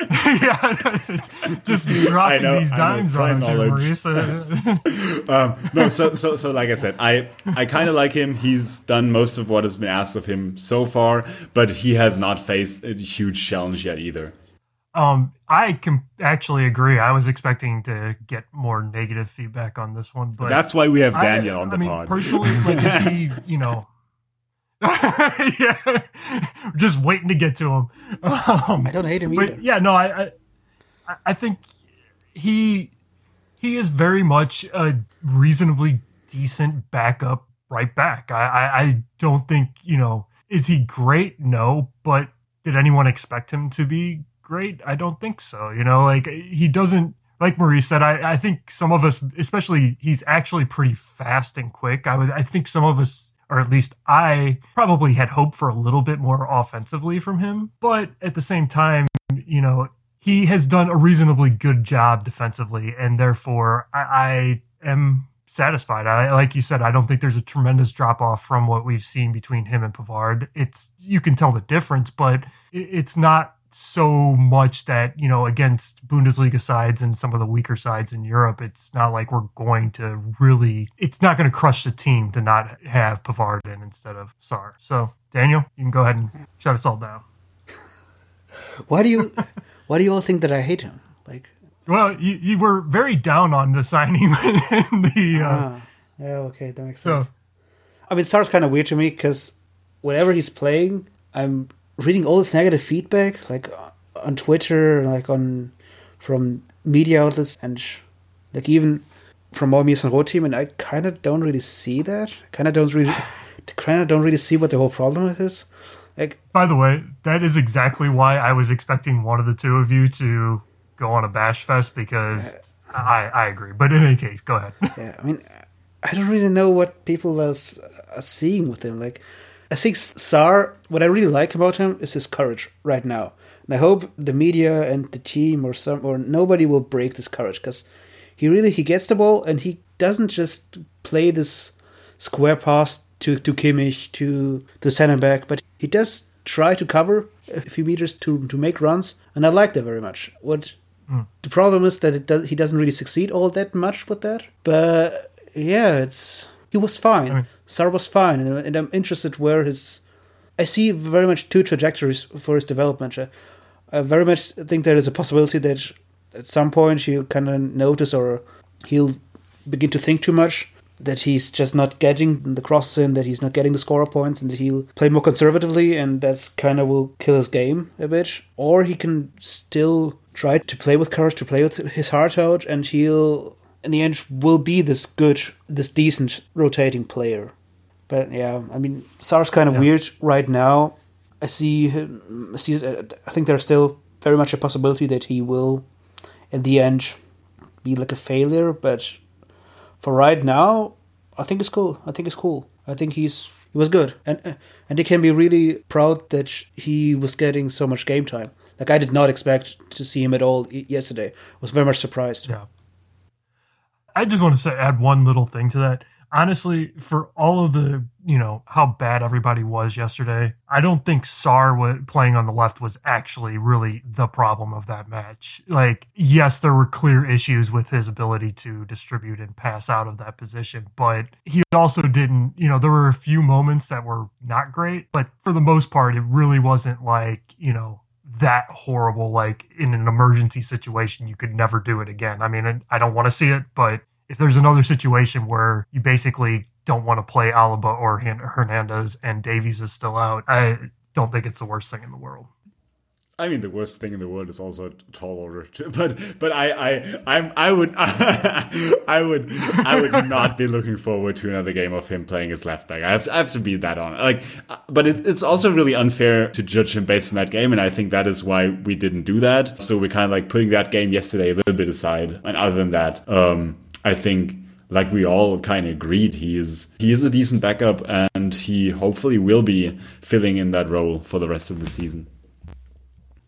Yeah, *laughs* just dropping know, these dimes on you, Maurice. *laughs* um, no, so so so like I said, I I kind of like him. He's done most of what has been asked of him so far, but he has not faced a huge challenge yet either. Um, I can actually agree. I was expecting to get more negative feedback on this one, but that's why we have Daniel I, on the I mean, pod. Personally, like is he, *laughs* you know, *laughs* yeah, just waiting to get to him. Um, I don't hate him either. But yeah, no, I, I, I think he he is very much a reasonably decent backup right back. I, I, I don't think you know is he great? No, but did anyone expect him to be great? I don't think so. You know, like he doesn't. Like Maurice said, I, I think some of us, especially, he's actually pretty fast and quick. I would, I think some of us or at least I probably had hoped for a little bit more offensively from him. But at the same time, you know, he has done a reasonably good job defensively, and therefore I, I am satisfied. I, like you said, I don't think there's a tremendous drop off from what we've seen between him and Pavard. It's you can tell the difference, but it, it's not so much that you know against Bundesliga sides and some of the weaker sides in Europe, it's not like we're going to really. It's not going to crush the team to not have Pavard in instead of Sarr. So Daniel, you can go ahead and shut us all down. *laughs* why do you? Why do you all think that I hate him? Like, well, you, you were very down on the signing *laughs* in the. Uh, ah, yeah, okay, that makes sense. I mean, Sarr's kind of weird to me because whenever he's playing, I'm reading all this negative feedback, like on Twitter, like on from media outlets, and like even from our Mies and team, and I kind of don't really see that. Kind of don't really, *laughs* kind of don't really see what the whole problem is. Like, by the way, that is exactly why I was expecting one of the two of you to go on a bash fest because uh, I I agree. But in any case, go ahead. yeah, I mean, I don't really know what people are, are seeing with him. Like, I think Sarr, what I really like about him is his courage right now. And I hope the media and the team or some or nobody will break this courage because he really he gets the ball and he doesn't just play this square pass to, to Kimmich to center back, but he does try to cover a few meters to to make runs, and I like that very much. What mm. the problem is that it does he doesn't really succeed all that much with that, but yeah, it's he was fine. I mean, Sarr was fine, and, and, I'm interested where his. I see very much two trajectories for his development. I, I very much think there is a possibility that at some point he'll kind of notice or he'll begin to think too much that he's just not getting the crosses in, that he's not getting the scorer points, and that he'll play more conservatively, and that's kind of will kill his game a bit. Or he can still try to play with courage, to play with his heart out, and he'll in the end will be this good, this decent rotating player. But yeah, I mean, Sarr's kind of yeah. weird right now. I see, I see. Uh, I think there's still very much a possibility that he will, in the end, be like a failure. But for right now, I think it's cool. I think it's cool. I think he's he was good, and uh, and they can be really proud that he was getting so much game time. Like I did not expect to see him at all yesterday. I was very much surprised. Yeah. I just want to say add one little thing to that. Honestly, for all of the, you know, how bad everybody was yesterday, I don't think Sar playing on the left was actually really the problem of that match. Like, yes, there were clear issues with his ability to distribute and pass out of that position, but he also didn't, you know, there were a few moments that were not great, but for the most part, it really wasn't like, you know, that horrible like in an emergency situation you could never do it again i mean i don't want to see it but if there's another situation where you basically don't want to play Alaba or Hernandez and Davies is still out, I don't think it's the worst thing in the world. I mean, the worst thing in the world is also tall order, *laughs* but but I I I'm, I would *laughs* I would I would not be looking forward to another game of him playing his left back. I have, I have to be that on. Like, but it, it's also really unfair to judge him based on that game, and I think that is why we didn't do that. So we're kind of like putting that game yesterday a little bit aside. And other than that, um, I think like we all kind of agreed he is he is a decent backup and he hopefully will be filling in that role for the rest of the season.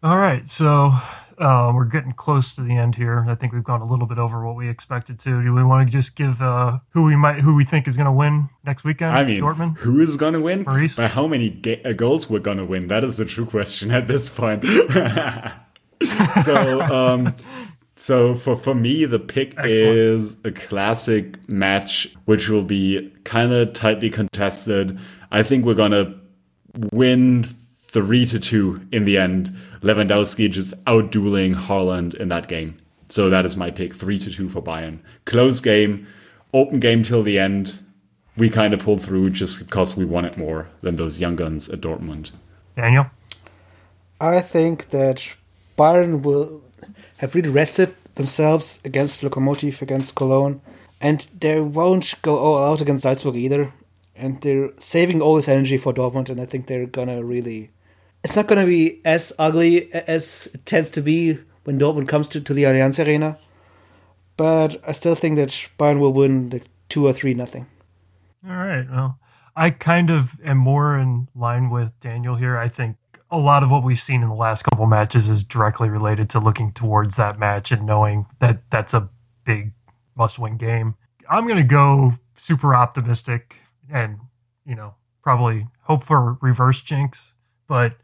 All right, so uh, we're getting close to the end here. I think we've gone a little bit over what we expected to. Do we want to just give uh, who we might who we think is going to win next weekend? I mean, Dortmund. Who is going to win? Maurice? By how many ga- uh, goals we're going to win? That is the true question at this point. *laughs* so um, so for, for me, the pick Excellent. is a classic match, which will be kind of tightly contested. I think we're gonna win three to two in the end. Lewandowski just outdueling Haaland in that game. So that is my pick, three to two for Bayern. Close game, open game till the end. We kind of pulled through just because we wanted more than those young guns at Dortmund. Daniel, I think that Bayern will have really rested themselves against Lokomotiv, against Cologne, and they won't go all out against Salzburg either. And they're saving all this energy for Dortmund, and I think they're gonna really. It's not gonna be as ugly as it tends to be when Dortmund comes to, to the Allianz Arena, but I still think that Bayern will win the two or three nothing. All right. Well, I kind of am more in line with Daniel here. I think a lot of what we've seen in the last couple matches is directly related to looking towards that match and knowing that that's a big must-win game. I'm going to go super optimistic and you know probably hope for reverse jinx, but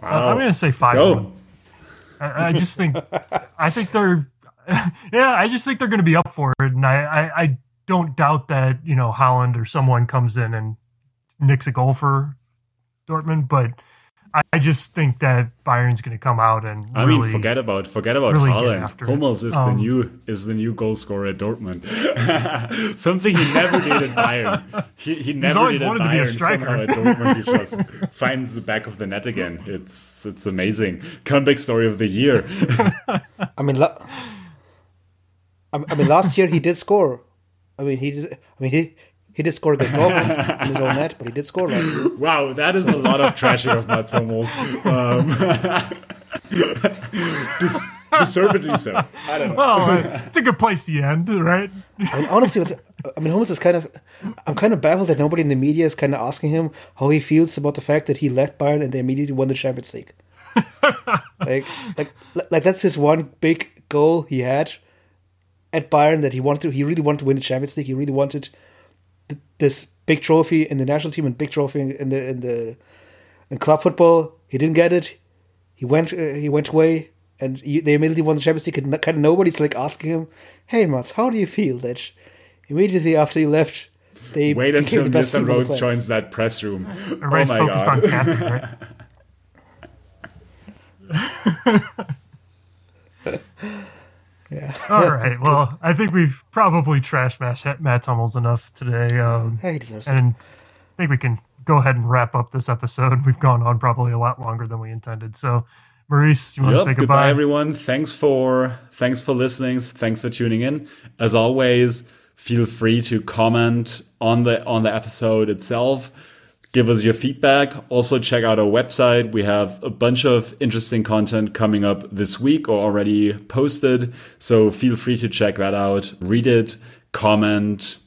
wow. I'm going to say five. I, I, just think I think they're *laughs* yeah I just think they're going to be up for it, and I, I I don't doubt that you know Haaland or someone comes in and nicks a goal for Dortmund, but I just think that Bayern's going to come out and I really, mean, forget about forget about really Haaland. Hummels is um, the new is the new goal scorer at Dortmund. *laughs* Something he never did at Bayern. He, he never did at Bayern. Somehow at Dortmund, he just *laughs* finds the back of the net again. It's it's amazing. Comeback story of the year. *laughs* I mean, la- I mean, last year he did score. I mean, he. Did, I mean, he he did score against Dortmund *laughs* in his own net, but he did score last year. Wow, that is a lot of trashing of Mats Hummels. Um, *laughs* deservedly so. I don't know. Well, it's a good place to end, right? I mean, honestly, I mean, Hummels is kind of. I'm kind of baffled that nobody in the media is kind of asking him how he feels about the fact that he left Bayern and they immediately won the Champions League. *laughs* like, like, like that's his one big goal he had at Bayern that he wanted to. He really wanted to win the Champions League. He really wanted this big trophy in the national team and big trophy in the in the in club football. He didn't get it. He went uh, he went away, and he, they immediately won the Champions League. And kind of nobody's like asking him, "Hey, Mats, how do you feel that immediately after you left?" They wait until the Mr. Roth joins that press room. Everybody's oh my focused God. on Catherine, right? *laughs* *laughs* Yeah. All right. Well, I think we've probably trashed Matt, Matt Hummels enough today. Um, hey, and I think we can go ahead and wrap up this episode. *laughs* We've gone on probably a lot longer than we intended. So, Maurice, you want yep, to say goodbye? Goodbye, everyone. Thanks for thanks for listening. Thanks for tuning in. As always, feel free to comment on the on the episode itself give us your feedback. Also, check out our website. We have a bunch of interesting content coming up this week or already posted. So feel free to check that out, read it, comment,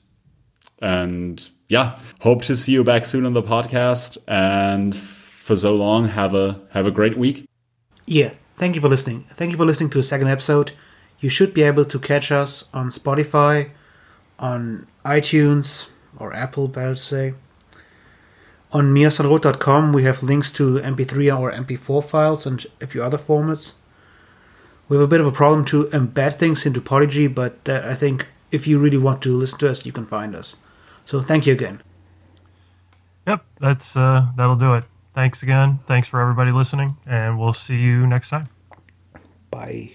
and yeah, hope to see you back soon on the podcast. And for so long, have a have a great week. Yeah, thank you for listening. Thank you for listening to the second episode. You should be able to catch us on Spotify, on iTunes, or Apple, better to say. On miasanrot.com, we have links to MP3 or MP4 files and a few other formats. We have a bit of a problem to embed things into Podigee, but uh, I think if you really want to listen to us, you can find us. So thank you again. Yep, that's uh, that'll do it. Thanks again. Thanks for everybody listening, and we'll see you next time. Bye.